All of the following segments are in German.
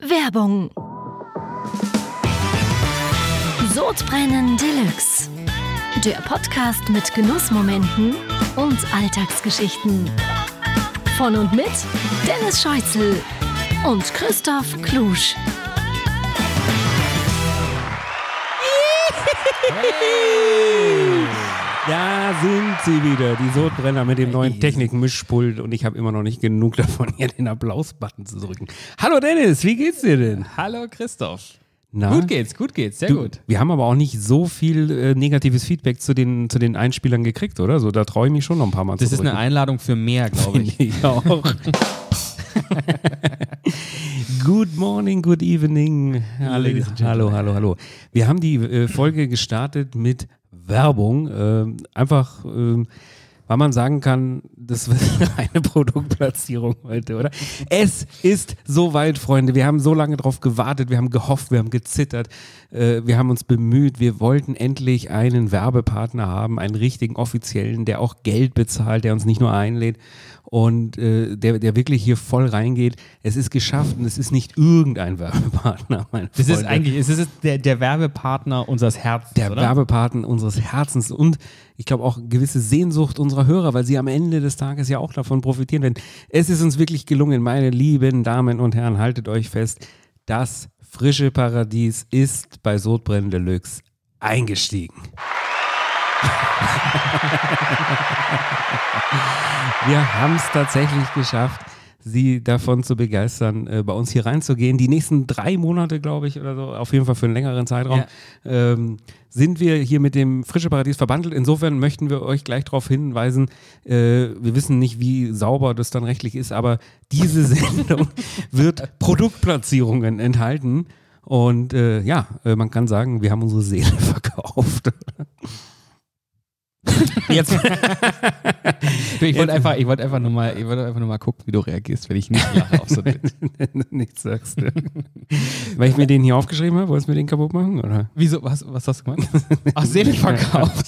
Werbung. Sodbrennen Deluxe. Der Podcast mit Genussmomenten und Alltagsgeschichten. Von und mit Dennis Scheuzel und Christoph Klusch. Hey! Da sind sie wieder, die Sodbrenner mit dem neuen Technikmischpult und ich habe immer noch nicht genug davon, hier den Applaus-Button zu drücken. Hallo Dennis, wie geht's dir denn? Hallo Christoph. Na? Gut geht's, gut geht's, sehr Du, gut. Wir haben aber auch nicht so viel äh, negatives Feedback zu den, zu den Einspielern gekriegt, oder? So, da traue ich mich schon noch ein paar Mal Das zu ist eine. Einladung für mehr, glaube ich. ich auch. good morning, good evening. Hallo, gentlemen. hallo, hallo. Wir haben die äh, Folge gestartet mit Werbung. ähm, einfach, ähm, weil man sagen kann, das wird eine Produktplatzierung heute, oder? Es ist soweit, Freunde. Wir haben so lange drauf gewartet, wir haben gehofft, wir haben gezittert, äh, wir haben uns bemüht. Wir wollten endlich einen Werbepartner haben, einen richtigen offiziellen, der auch Geld bezahlt, der uns nicht nur einlädt und äh, der, der wirklich hier voll reingeht. Es ist geschafft und es ist nicht irgendein Werbepartner, meine Das ist Freunde. eigentlich, es ist der, der Werbepartner unseres Herzens, der oder? Werbepartner unseres Herzens und ich glaube auch gewisse Sehnsucht unserer Hörer, weil sie am Ende des Tages ja auch davon profitieren werden. Es ist uns wirklich gelungen, meine lieben Damen und Herren, haltet euch fest, das frische Paradies ist bei Sodbrennen Deluxe eingestiegen. Wir haben es tatsächlich geschafft, sie davon zu begeistern, äh, bei uns hier reinzugehen. Die nächsten drei Monate, glaube ich, oder so, auf jeden Fall für einen längeren Zeitraum, ähm, sind wir hier mit dem Frische Paradies verbandelt. Insofern möchten wir euch gleich darauf hinweisen, äh, wir wissen nicht, wie sauber das dann rechtlich ist, aber diese Sendung wird Produktplatzierungen enthalten. Und äh, ja, äh, man kann sagen, wir haben unsere Seele verkauft. Jetzt ich wollte einfach, ich wollte einfach nur mal, ich wollte einfach nur mal gucken, wie du reagierst, wenn ich nicht lache auf so Witz. nichts sagst du. Weil ich mir den hier aufgeschrieben habe, wolltest du mir den kaputt machen? Oder? Wieso, was, was hast du gemacht? Ach, Seele verkauft.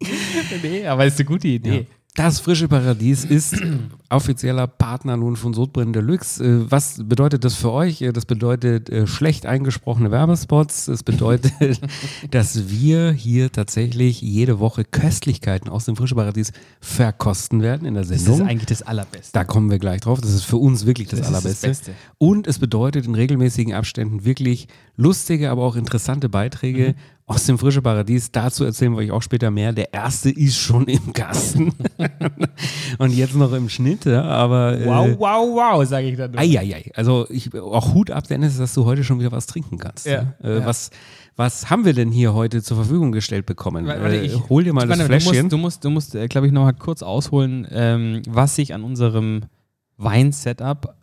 nee, aber ist eine gute Idee. Das frische Paradies ist offizieller Partner nun von Sodbrennen Deluxe. Äh, Was bedeutet das für euch? Äh, Das bedeutet äh, schlecht eingesprochene Werbespots. Das bedeutet, dass wir hier tatsächlich jede Woche Köstlichkeiten aus dem frische Paradies verkosten werden in der Das ist Sendung. eigentlich das Allerbeste. Da kommen wir gleich drauf. Das ist für uns wirklich das, Das ist das Allerbeste. Beste. Und es bedeutet in regelmäßigen Abständen wirklich lustige, aber auch interessante Beiträge Mhm. Aus dem Frische Paradies. Dazu erzählen wir euch auch später mehr. Der erste ist schon im Kasten. Und jetzt noch im Schnitt, ja, aber. Äh, Wow, wow, wow, sage ich dann. nur. Eieiei. Also ich, auch Hut ab, Dennis, dass du heute schon wieder was trinken kannst. Ja, Äh, ja. Was, was haben wir denn hier heute zur Verfügung gestellt bekommen? Warte, Äh, ich- hol dir mal das Warte, Fläschchen. Du musst, du musst, du musst glaube ich, noch mal kurz ausholen, ähm, was sich an unserem Wein-Setup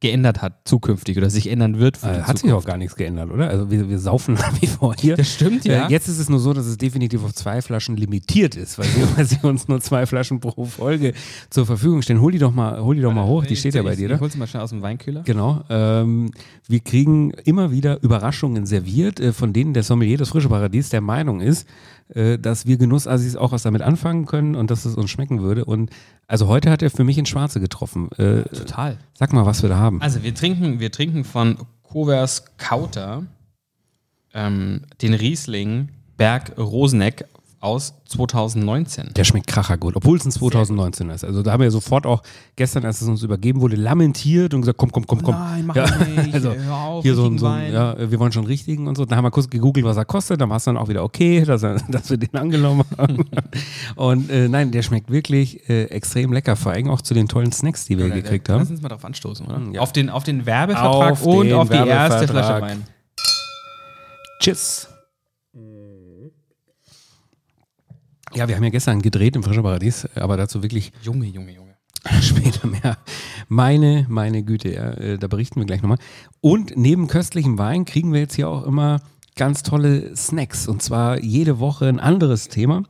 geändert hat zukünftig oder sich ändern wird äh, hat sich auch gar nichts geändert, oder? Also wir, wir saufen nach wie vor hier. Das stimmt, ja. Äh, jetzt ist es nur so, dass es definitiv auf zwei Flaschen limitiert ist, weil sie, weil sie uns nur zwei Flaschen pro Folge zur Verfügung stehen. Hol die doch mal, hol die doch mal hoch, die steht ja bei dir, Ich da. hol's mal schnell aus dem Weinkühler. Genau. Ähm, wir kriegen immer wieder Überraschungen serviert, äh, von denen der Sommelier das frische Paradies der Meinung ist, äh, dass wir Genussassis auch was damit anfangen können und dass es uns schmecken würde. Und also heute hat er für mich ins Schwarze getroffen. Äh, Total. sag mal, was wir da haben. Also wir trinken, wir trinken von Kovers Kauter ähm, den Riesling Berg Roseneck aus 2019. Der schmeckt kracher gut, obwohl es ein 2019 ist. Also da haben wir sofort auch gestern, als es uns übergeben wurde, lamentiert und gesagt, komm, komm, komm, komm. Nein, mach Ja, nicht, also hör auf, hier so ein, so ein ja, wir wollen schon richtigen und so. Dann haben wir kurz gegoogelt, was er kostet. Dann war es dann auch wieder okay, dass, er, dass wir den angenommen haben. und äh, nein, der schmeckt wirklich äh, extrem lecker, vor allem auch zu den tollen Snacks, die wir gekriegt äh, haben. Lass uns mal darauf anstoßen, oder? Ja. Auf, den, auf den Werbevertrag Auf und den auf die erste. Flasche Wein. Tschüss. Ja, wir haben ja gestern gedreht im Frischen Paradies, aber dazu wirklich Junge, Junge, Junge. später mehr. Meine, meine Güte, ja, äh, da berichten wir gleich nochmal. Und neben köstlichem Wein kriegen wir jetzt hier auch immer ganz tolle Snacks. Und zwar jede Woche ein anderes Thema.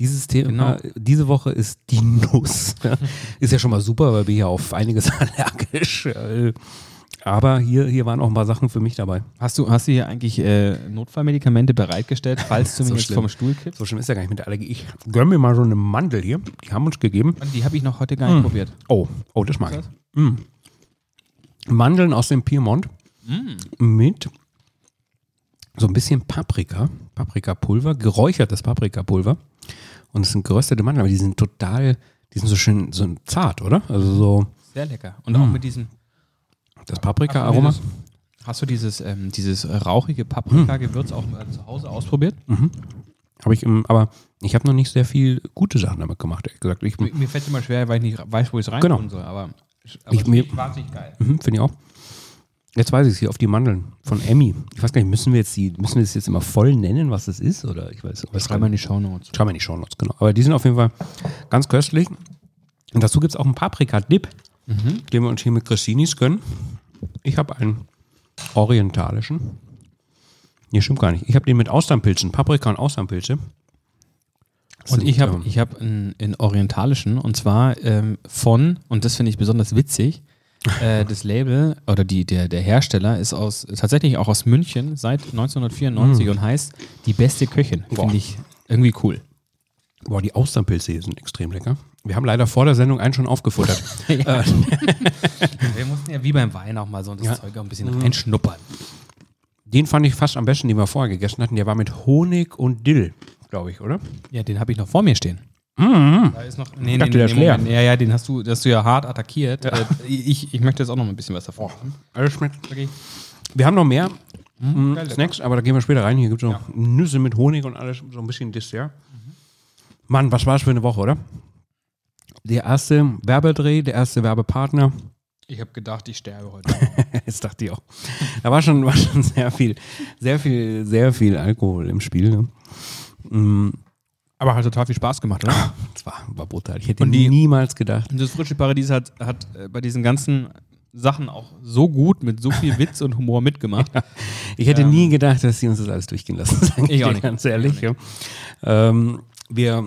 Dieses Thema, Genau. diese Woche ist die Nuss. Ja, ist ja schon mal super, weil wir hier auf einiges allergisch. Aber hier, hier waren auch ein paar Sachen für mich dabei. Hast du, hast du hier eigentlich äh, Notfallmedikamente bereitgestellt, falls du mich So jetzt schlimm. vom Stuhl kippst? So schlimm ist ja gar nicht mit der Allergie. Ich gönn mir mal so eine Mandel hier. Die haben uns gegeben. Die habe ich noch heute gar nicht probiert. Oh, oh, das mag ich. Mm. Mandeln aus dem Piemont Mm. mit so ein bisschen Paprika, Paprikapulver, geräuchertes Paprikapulver. Und es sind geröstete Mandeln, aber die sind total, die sind so schön so zart, oder? Also so Sehr lecker. Und auch mit diesem das Paprika-Aroma. Hast du dieses, ähm, dieses rauchige Paprika-Gewürz auch äh, zu Hause ausprobiert? Habe ich im, aber ich habe noch nicht sehr viel gute Sachen damit gemacht, ehrlich gesagt. Ich, Mir, mir fällt es immer schwer, weil ich nicht weiß, wo ich es rein Genau. tun soll. Aber, aber Ich- mir- wahnsinnig geil. Mhm, Finde ich auch. Jetzt weiß ich es hier auf die Mandeln von Emmy. Ich weiß gar nicht, müssen wir jetzt die, müssen wir das jetzt immer voll nennen, was das ist? Oder ich weiß, weiß Schreib mal in die Shownotes. Schreiben wir in die Shownotes, genau. Aber die sind auf jeden Fall ganz köstlich. Und dazu gibt es auch einen Paprika-Dip, den wir uns hier mit Cressinis gönnen. Ich habe einen orientalischen. Nee, stimmt gar nicht. Ich habe den mit Austernpilzen, Paprika und Austernpilze. Und ich habe ähm, ich hab einen, einen orientalischen und zwar ähm, von, und das finde ich besonders witzig, äh, das Label oder die, der, der Hersteller ist aus tatsächlich auch aus München seit 1994 und heißt Die beste Köchin. Finde ich irgendwie cool. Boah, die Austernpilze hier sind extrem lecker. Wir haben leider vor der Sendung einen schon aufgefuttert. Wir mussten ja wie beim Wein auch mal so das Zeug auch ein bisschen reinschnuppern. Den fand ich fast am besten, den wir vorher gegessen hatten. Der war mit Honig und Dill, glaube ich, oder? Ja, den habe ich noch vor mir stehen. Da ist noch. Nee, Ich dachte, der ist leer. Moment. Ja, ja, den hast du, hast du ja hart attackiert. Äh, ich, ich möchte jetzt auch noch ein bisschen was davon haben. Alles schmeckt. Okay. Wir haben noch mehr mm, geil, Snacks, aber da gehen wir später rein. Hier gibt es noch Nüsse mit Honig und alles, so ein bisschen Dessert. Mann, was war das für eine Woche, oder? Der erste Werbedreh, der erste Werbepartner. Ich habe gedacht, ich sterbe heute. Jetzt dachte ich auch. Da war schon, war schon sehr viel, sehr viel, sehr viel Alkohol im Spiel. Ne? Mm, Aber hat total viel Spaß gemacht, oder? Das war, war brutal. Ich hätte die- niemals gedacht. Und das frische Paradies hat, hat äh, bei diesen ganzen Sachen auch so gut mit so viel Witz und Humor mitgemacht. Ich hätte nie gedacht, dass sie uns das alles durchgehen lassen. Ich auch nicht. Ganz ehrlich. Ja. Ähm, wir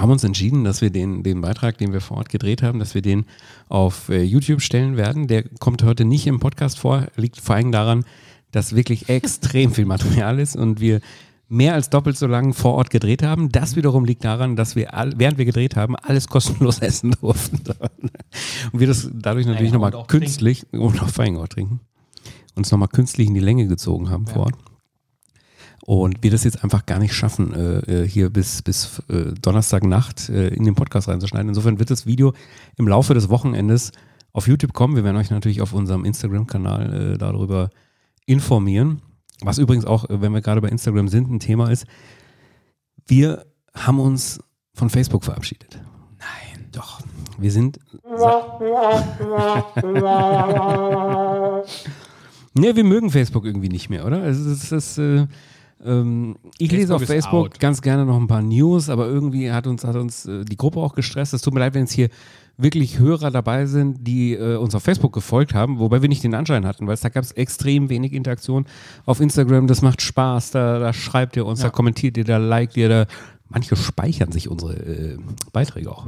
haben uns entschieden, dass wir den, den Beitrag, den wir vor Ort gedreht haben, dass wir den auf äh, YouTube stellen werden. Der kommt heute nicht im Podcast vor, liegt vor allem daran, dass wirklich extrem viel Material ist und wir mehr als doppelt so lang vor Ort gedreht haben. Das wiederum liegt daran, dass wir, all, während wir gedreht haben, alles kostenlos essen durften. Und wir das dadurch natürlich Ja, nochmal künstlich und auch auch trinken uns nochmal künstlich in die Länge gezogen haben vor Ort. Und wir das jetzt einfach gar nicht schaffen, äh, äh, hier bis, bis äh, Donnerstagnacht äh, in den Podcast reinzuschneiden. Insofern wird das Video im Laufe des Wochenendes auf YouTube kommen. Wir werden euch natürlich auf unserem Instagram-Kanal äh, darüber informieren. Was übrigens auch, äh, wenn wir gerade bei Instagram sind, ein Thema ist. Wir haben uns von Facebook verabschiedet. Nein. Doch. Wir sind. Ne, wir mögen Facebook irgendwie nicht mehr, oder? Also es ist, äh, ähm, ich lese auf Facebook Facebook ganz gerne noch ein paar News, aber irgendwie hat uns, hat uns äh, die Gruppe auch gestresst. Es tut mir leid, wenn jetzt hier wirklich Hörer dabei sind, die äh, uns auf Facebook gefolgt haben, wobei wir nicht den Anschein hatten, weil es da gab es extrem wenig Interaktion auf Instagram. Das macht Spaß, da, da schreibt ihr uns, da kommentiert ihr, da liked ihr, da manche speichern sich unsere äh, Beiträge auch.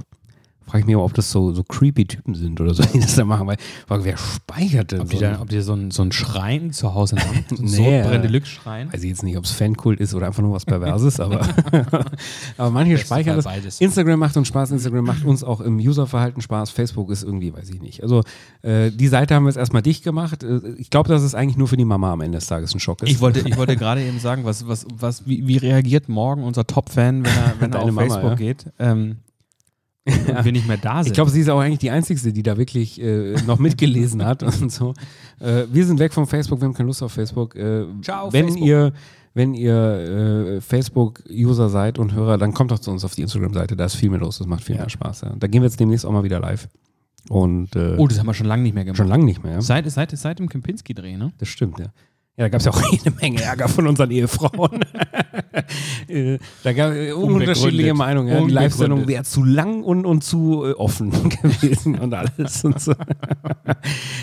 Frage ich mich ob das so, so creepy Typen sind oder so, die das da machen, weil frage, wer speichert denn Ob so? die, da, ob die so, ein, so ein Schrein zu Hause haben? So ein Nee. Sodbrennen Deluxe-Schrein? Weiß ich jetzt nicht, ob es Fankult ist oder einfach nur was Perverses, aber, aber manche speichern das. Beides. Instagram macht uns Spaß, Instagram macht uns auch im Userverhalten Spaß, Facebook ist irgendwie, weiß ich nicht. Also äh, die Seite haben wir jetzt erstmal dicht gemacht. Äh, ich glaube, dass es eigentlich nur für die Mama am Ende des Tages ein Schock ist. Ich wollte, ich wollte gerade eben sagen, was, was, was, wie, wie reagiert morgen unser Top-Fan, wenn er, wenn er auf Mama, Facebook ja. geht ähm, und wir nicht mehr da sind? Ich glaube, sie ist auch eigentlich die Einzige, die da wirklich äh, noch mitgelesen hat und so. Äh, wir sind weg von Facebook, wir haben keine Lust auf Facebook. Äh, Ciao, wenn Facebook. ihr, wenn ihr äh, Facebook-User seid und Hörer, dann kommt doch zu uns auf die Instagram-Seite. Da ist viel mehr los, das macht viel mehr Spaß. Ja. Da gehen wir jetzt demnächst auch mal wieder live. Und äh, oh, das haben wir schon lange nicht mehr gemacht. schon lange nicht mehr. Ja? Seit, seit, seit dem Kempinski-Dreh, ne? Das stimmt, ja. Ja, da gab es ja auch jede Menge Ärger von unseren Ehefrauen. Äh, da gab es unterschiedliche Meinungen. Ja. Die. Live-Sendung wäre zu lang und, und zu äh, offen gewesen und alles und so.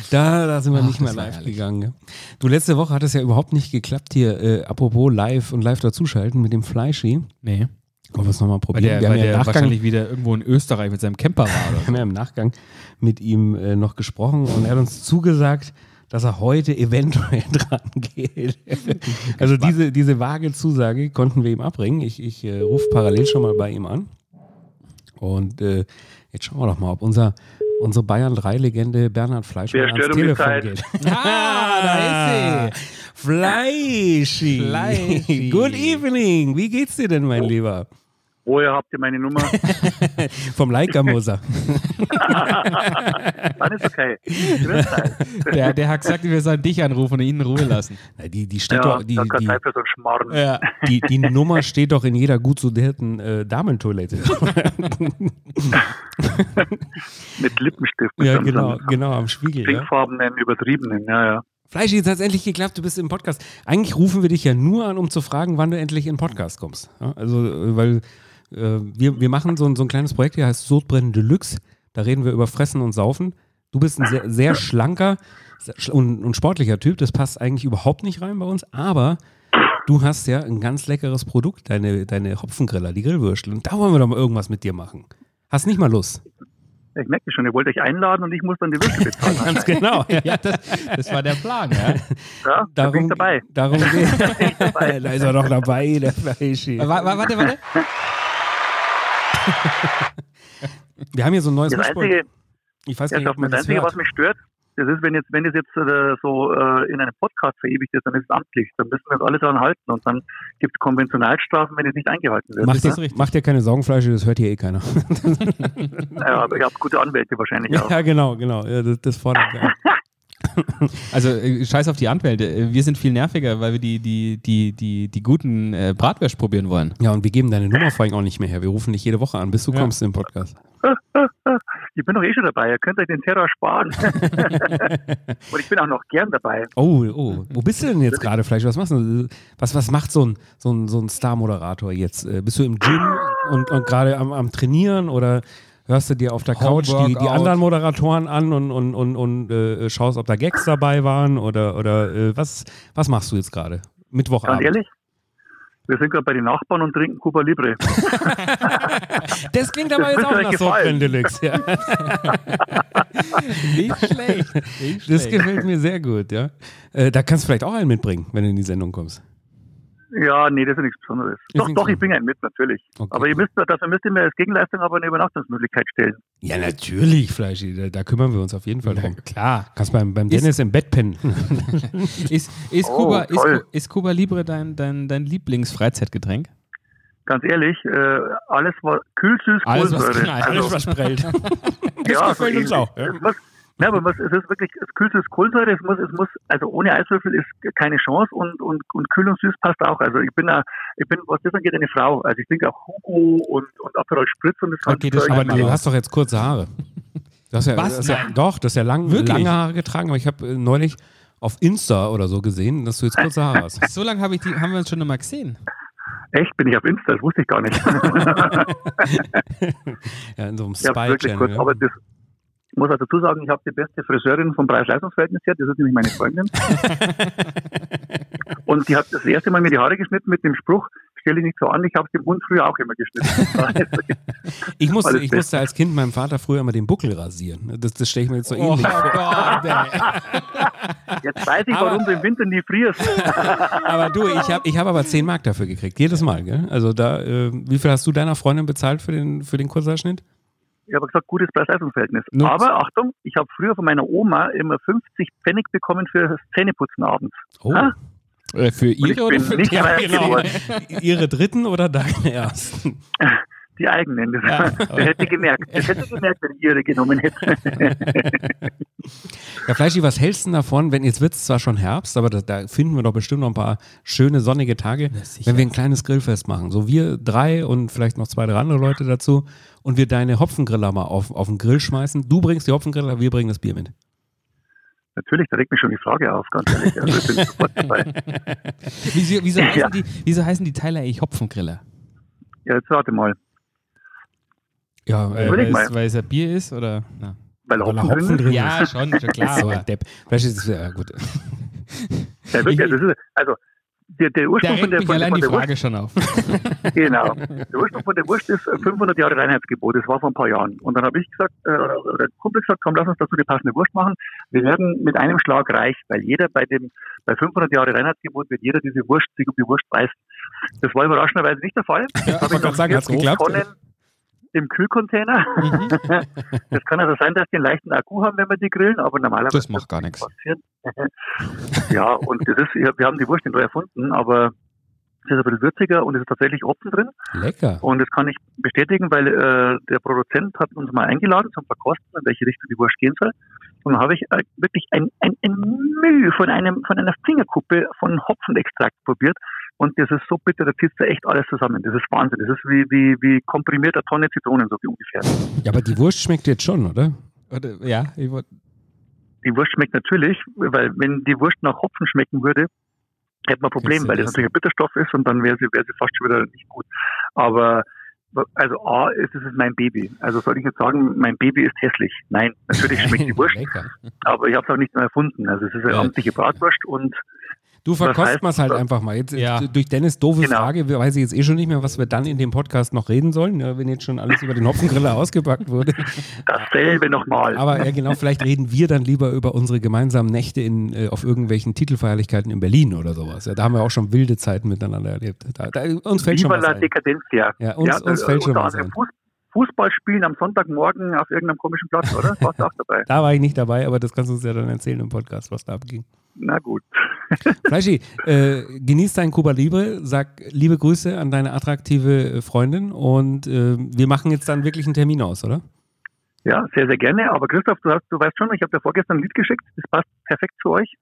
da, da sind wir Ach, nicht mehr live herrlich. gegangen. Du, letzte Woche hat es ja überhaupt nicht geklappt hier, äh, apropos live und live dazuschalten mit dem Fleischi. Nee. Wollen wir es nochmal Weil probieren? der, wir haben weil ja der Nachgang wahrscheinlich wieder irgendwo in Österreich mit seinem Camper war oder wir haben ja im Nachgang mit ihm äh, noch gesprochen und er hat uns zugesagt, dass er heute eventuell dran geht. also diese, diese vage Zusage konnten wir ihm abbringen. Ich, ich äh, rufe parallel schon mal bei ihm an. Und äh, jetzt schauen wir doch mal, ob unser unsere Bayern 3-Legende Bernhard Fleischmann ans die Telefon Zeit? geht. Ah, da ist Fleischi. Fleischi. Good evening. Wie geht's dir denn, mein Lieber? Woher habt ihr meine Nummer? Vom Leica-Moser. Dann ist okay. Der, der hat gesagt, wir sollen dich anrufen und ihn in Ruhe lassen. Die, die steht Ja, doch, die, die, Zeit für so. Ja. die, die Nummer steht doch in jeder gut sortierten äh, Damentoilette. Mit Lippenstift. Ja, genau, genau, am Spiegel. Ja. Pinkfarbenen, übertriebenen, ja, ja. Fleischi, es hat endlich geklappt, du bist im Podcast. Eigentlich rufen wir dich ja nur an, um zu fragen, wann du endlich in den Podcast kommst. Ja, also, äh, weil wir, wir machen so ein, so ein kleines Projekt, hier heißt Sodbrennen Deluxe. Da reden wir über Fressen und Saufen. Du bist ein sehr, sehr schlanker und, und sportlicher Typ. Das passt eigentlich überhaupt nicht rein bei uns. Aber du hast ja ein ganz leckeres Produkt, deine, deine Hopfengriller, die Grillwürstel. Und da wollen wir doch mal irgendwas mit dir machen. Hast nicht mal Lust? Ich merke schon, ihr wollt euch einladen und ich muss dann die Würste bezahlen. Ganz genau. Ja. Das, das war der Plan, ja. Ja, da bin ich dabei. Darum geht. da ist er doch dabei, der Fleischi. Wa- wa- Warte, warte. Wir haben hier so ein neues Das. Einzige, Ich weiß ja, gar nicht, ob man das das Einzige was hört. mich stört, das ist, wenn, jetzt, wenn das jetzt äh, so äh, in einem Podcast verewigt ist, dann ist es amtlich. Dann müssen wir uns alle daran halten und dann gibt es Konventionalstrafen, wenn es nicht eingehalten wird. Mach Das dir, ist richtig. mach dir keine Sorgenfleische, das hört hier eh keiner. Ja, aber ihr habt gute Anwälte wahrscheinlich auch. ja, genau, genau. Ja, das, das fordert wir. Also äh, scheiß auf die Anwälte. Äh, Wir sind viel nerviger, weil wir die, die, die, die, die guten äh, Bratwürst probieren wollen. Ja, und wir geben deine Nummer vor allem auch nicht mehr her. Wir rufen dich jede Woche an, bis du Ja. kommst im Podcast. Ich bin doch eh schon dabei, ihr könnt euch den Terror sparen. und ich bin auch noch gern dabei. Oh, oh. Wo bist du denn jetzt gerade, Fleisch? Was machst du? Was, was macht so ein, so ein, so ein Star-Moderator jetzt? Äh, Bist du im Gym und, und gerade am, am Trainieren oder hörst du dir auf der Couch die, die anderen Moderatoren an und, und, und, und äh, schaust, ob da Gags dabei waren oder, oder äh, was, was machst du jetzt gerade? Ganz Mittwochabend. ehrlich, wir sind gerade bei den Nachbarn und trinken Cuba Libre. Das klingt aber Das jetzt auch nach Deluxe. Ja. Nicht schlecht. Nicht Das schlecht. gefällt mir sehr gut, ja. Äh, da kannst du vielleicht auch einen mitbringen, wenn du in die Sendung kommst. Ja, nee, das ist nichts Besonderes. doch, nichts doch, ich bringe einen mit, natürlich. Okay. Aber ihr müsst, dafür müsst ihr mir als Gegenleistung aber eine Übernachtungsmöglichkeit stellen. Ja, natürlich, Fleischi. Da, da kümmern wir uns auf jeden Fall drum. Klar. Kannst beim, beim Ist- Dennis im Bett pennen. Ist, ist, Oh, Cuba, ist, ist Cuba Libre dein, dein, dein Lieblingsfreizeitgetränk? Ganz ehrlich, äh, alles war kühlsüß, Alles, was knallt. Also, was prellt. ja, gefällt so uns auch, ja. Ja, aber es, ist wirklich es ist kühlsüß Kohlensäure. Es muss, es muss, also ohne Eiswürfel ist keine Chance und, und, und kühl und süß passt auch. Also ich bin, a- ich bin, was das angeht, eine Frau. Also ich trinke auch Hugo und, und Aperol Spritz und das Okay, das Aber du hast doch jetzt kurze Haare. Du hast ja, Was? das ist ja, doch, das ist ja lang, Wirklich? lange Haare getragen, aber ich habe äh, neulich auf Insta oder so gesehen, dass du jetzt kurze Haare hast. So lange hab ich die, haben wir uns schon mal gesehen. Echt, bin ich auf Insta, das wusste ich gar nicht. Ja, in so einem Spy-Channel. aber das muss also dazu sagen, ich habe die beste Friseurin vom Preis-Leistungs-Verhältnis her, das ist nämlich meine Freundin. und die hat das erste Mal mir die Haare geschnitten mit dem Spruch, stell dich nicht so an, ich habe dem Hund früher auch immer geschnitten. Ich musste, ich musste als Kind meinem Vater früher immer den Buckel rasieren. Das, das stelle ich mir jetzt so Oh ähnlich vor. Gott. Jetzt weiß ich, Aber- warum du im Winter nie frierst. Aber du, ich habe ich hab aber 10 Mark dafür gekriegt, jedes Mal. Gell? Also da, äh, wie viel hast du deiner Freundin bezahlt für den, für den Kurzhaarschnitt? Ich habe gesagt, gutes Preis-Leistungs-Verhältnis. Aber Achtung, ich habe früher von meiner Oma immer 50 Pfennig bekommen für das Zähneputzen abends. Oh, Ah, Äh, Für ihre oder für nicht ja, genau. Ihre dritten oder deine ersten? Die eigenen. Das, das hätte gemerkt. Das hätte gemerkt, wenn ich ihre genommen hätte. Ja, Fleischi, was hältst du denn davon, wenn jetzt wird es zwar schon Herbst, aber da, da finden wir doch bestimmt noch ein paar schöne sonnige Tage, wenn wir ein kleines Grillfest machen. So wir drei und vielleicht noch zwei, drei andere Leute dazu und wir deine Hopfengriller mal auf, auf den Grill schmeißen. Du bringst die Hopfengriller, wir bringen das Bier mit. Natürlich, da regt mich schon die Frage auf, ganz ehrlich. Also, ich bin sofort dabei. Wieso, wieso, heißen Ja. die, wieso heißen die Tyler A. Hopfengriller? Ja, jetzt warte mal. Ja, Weil, Überleg weil, es, weil es ein Bier ist oder? Na. Weil Weil da Hopfen Hopfen drin drin ist. Ja, schon, schon klar. aber Depp. Das ist ja gut. Ja, wirklich, das ist, also, der, der da Ursprung von regt der, von, allein von die der Wurst, Frage schon auf. genau. Der Ursprung von der Wurst ist äh, 500 Jahre Reinheitsgebot. Das war vor ein paar Jahren. Und dann habe ich gesagt, äh, oder der Kumpel gesagt, komm, lass uns dazu die passende Wurst machen. Wir werden mit einem Schlag reich, weil jeder bei dem, bei 500 Jahre Reinheitsgebot wird jeder diese Wurst, sich um die Wurst beißen. Das war überraschenderweise nicht der Fall. Ja, Hab ich gerade sagen, hat's geklappt? Tonnen, dem Kühlcontainer. Mhm. das kann also sein, dass die einen leichten Akku haben, wenn wir die grillen, aber normalerweise Das macht gar nichts. passieren. ja, und das ist, wir haben die Wurst nicht neu erfunden, aber es ist ein bisschen würziger und es ist tatsächlich Opfen drin. Lecker. Und das kann ich bestätigen, weil äh, der Produzent hat uns mal eingeladen zum Verkosten, in welche Richtung die Wurst gehen soll. Und dann habe ich äh, wirklich ein, ein, ein Mühe von einem von einer Fingerkuppe von Hopfenextrakt probiert. Und das ist so bitter, da zieht da echt alles zusammen. Das ist Wahnsinn. Das ist wie, wie, wie komprimierter Tonne Zitronen, so wie ungefähr. Ja, aber die Wurst schmeckt jetzt schon, oder? Oder, ja, ich wollt, Die Wurst schmeckt natürlich, weil wenn die Wurst nach Hopfen schmecken würde, hätte man ein Problem, weil das natürlich ein Bitterstoff ist und dann wäre sie, wäre sie fast schon wieder nicht gut. Aber also A, ist es ist mein Baby. Also soll ich jetzt sagen, mein Baby ist hässlich? Nein, natürlich schmeckt die Wurst, aber ich habe es auch nicht mehr erfunden. Also es ist eine amtliche Bratwurst und Du Was verkost heißt mal's halt einfach mal. Jetzt, Ja. Durch Dennis doofe Genau. Frage weiß ich jetzt eh schon nicht mehr, was wir dann in dem Podcast noch reden sollen, ja, wenn jetzt schon alles über den Hopfengriller ausgepackt wurde. dasselbe nochmal. Aber ja, genau, vielleicht reden wir dann lieber über unsere gemeinsamen Nächte in, äh, auf irgendwelchen Titelfeierlichkeiten in Berlin oder sowas. Ja, da haben wir auch schon wilde Zeiten miteinander erlebt. Da, da, uns fällt schon Viva was ein. Decadencia. Ja, uns- uns fällt schon unter was ein. Fuß, Fußball spielen am Sonntagmorgen auf irgendeinem komischen Platz, oder? Warst du auch dabei? Da war ich nicht dabei, aber das kannst du uns ja dann erzählen im Podcast, was da abging. Na gut. Fleischi, äh, genieß dein Cuba Libre, sag liebe Grüße an deine attraktive äh, Freundin und äh, wir machen jetzt dann wirklich einen Termin aus, oder? Ja, sehr, sehr gerne. Aber Christoph, du, hast, du weißt schon, ich habe dir vorgestern ein Lied geschickt. Das passt perfekt zu euch.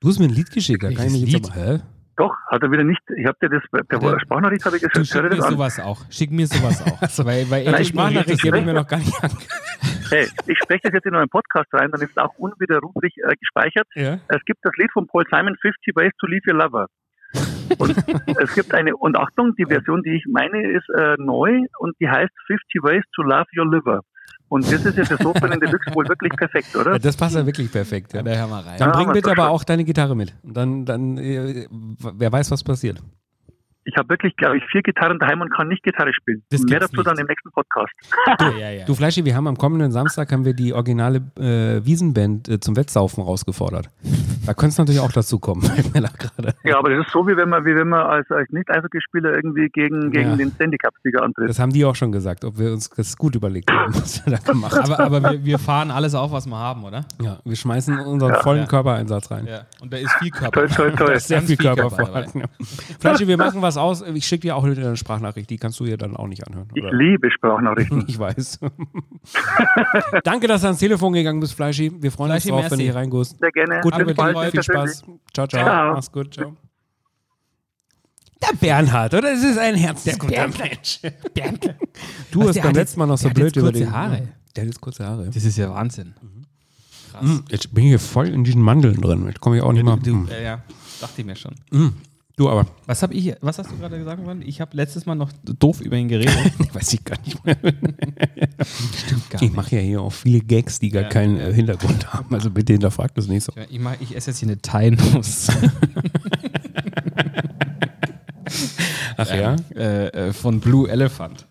Du hast mir ein Lied geschickt, da kann ich mich jetzt aber, hä? Doch, hat er wieder nicht. Ich habe dir das per Hat er- Sprachnachricht habe ich du geschickt. schick mir an. sowas auch. Schick mir sowas auch. weil, weil Nein, ich- Sprachnachricht, habe ich mir noch gar nicht angehört. Hey, ich spreche das jetzt in euren Podcast rein, dann ist es auch unwiderruflich äh, gespeichert. Ja. Es gibt das Lied von Paul Simon, 50 Ways to Leave Your Lover. Und es gibt eine, und Achtung, die Version, die ich meine, ist äh, neu und die heißt 50 Ways to Love Your Liver. Und das ist ja für Sofan in Deluxe wohl wirklich perfekt, oder? Ja, Das passt ja wirklich perfekt. Ja. Da hör mal rein. Dann Ja, bring bitte aber schon. auch deine Gitarre mit. Und dann, dann äh, wer weiß, was passiert. Ich habe wirklich, glaube ich, vier Gitarren daheim und kann nicht Gitarre spielen. Das Mehr dazu dann nicht. im nächsten Podcast. ja, ja. Du Fleischi, wir haben am kommenden Samstag haben wir die originale äh, Wiesenband äh, zum Wettsaufen rausgefordert. Da könnte es natürlich auch dazu kommen. gerade. Ja, aber das ist so, wie wenn man, wie wenn man als, als Nicht-Eishockeyspieler irgendwie gegen, gegen Ja. den Handicap-Sieger antritt. Das haben die auch schon gesagt, ob wir uns das gut überlegt haben, was wir da gemacht haben. aber aber wir, wir fahren alles auf, was wir haben, oder? Ja, wir schmeißen unseren vollen Ja. Körpereinsatz rein. Ja. Und da ist viel Körper. Toll, toll, toll. Da ist sehr viel viel Körper Körper vorhanden. Fleischi, wir machen was aus. Ich schicke dir auch eine Sprachnachricht, die kannst du dir dann auch nicht anhören. Ich oder? liebe Sprachnachrichten. Ich weiß. Danke, dass du ans Telefon gegangen bist, Fleischi. Wir freuen Fleischi, uns drauf, wenn du merci. hier reingehst. Sehr gerne. Gut, mit Gute, dir, viel Spaß. Ciao, ciao. Ciao. Mach's gut, ciao. Der Bernhard, oder? Das ist ein herzensguter Mensch. Bernd. Du Was, hast beim letzten Mal noch so der hat blöd jetzt über kurze den. Haare. Der hat jetzt kurze Haare. Das ist ja Wahnsinn. Hm, Jetzt bin ich hier voll in diesen Mandeln drin. Jetzt komme ich auch nicht mal. Du, Hm. äh, ja, dachte ich mir schon. Du aber. Was habe ich, was hast du gerade gesagt, Mann? Ich habe letztes Mal noch doof über ihn geredet. Weiß ich gar nicht mehr. Stimmt gar Ich mache ja hier auch viele Gags, die gar Ja. keinen äh, Hintergrund haben. Also bitte hinterfragt das nicht so. Ich, mach, ich esse jetzt hier eine Thai-Nuss. Ach ja? äh, äh, von Blue Elephant.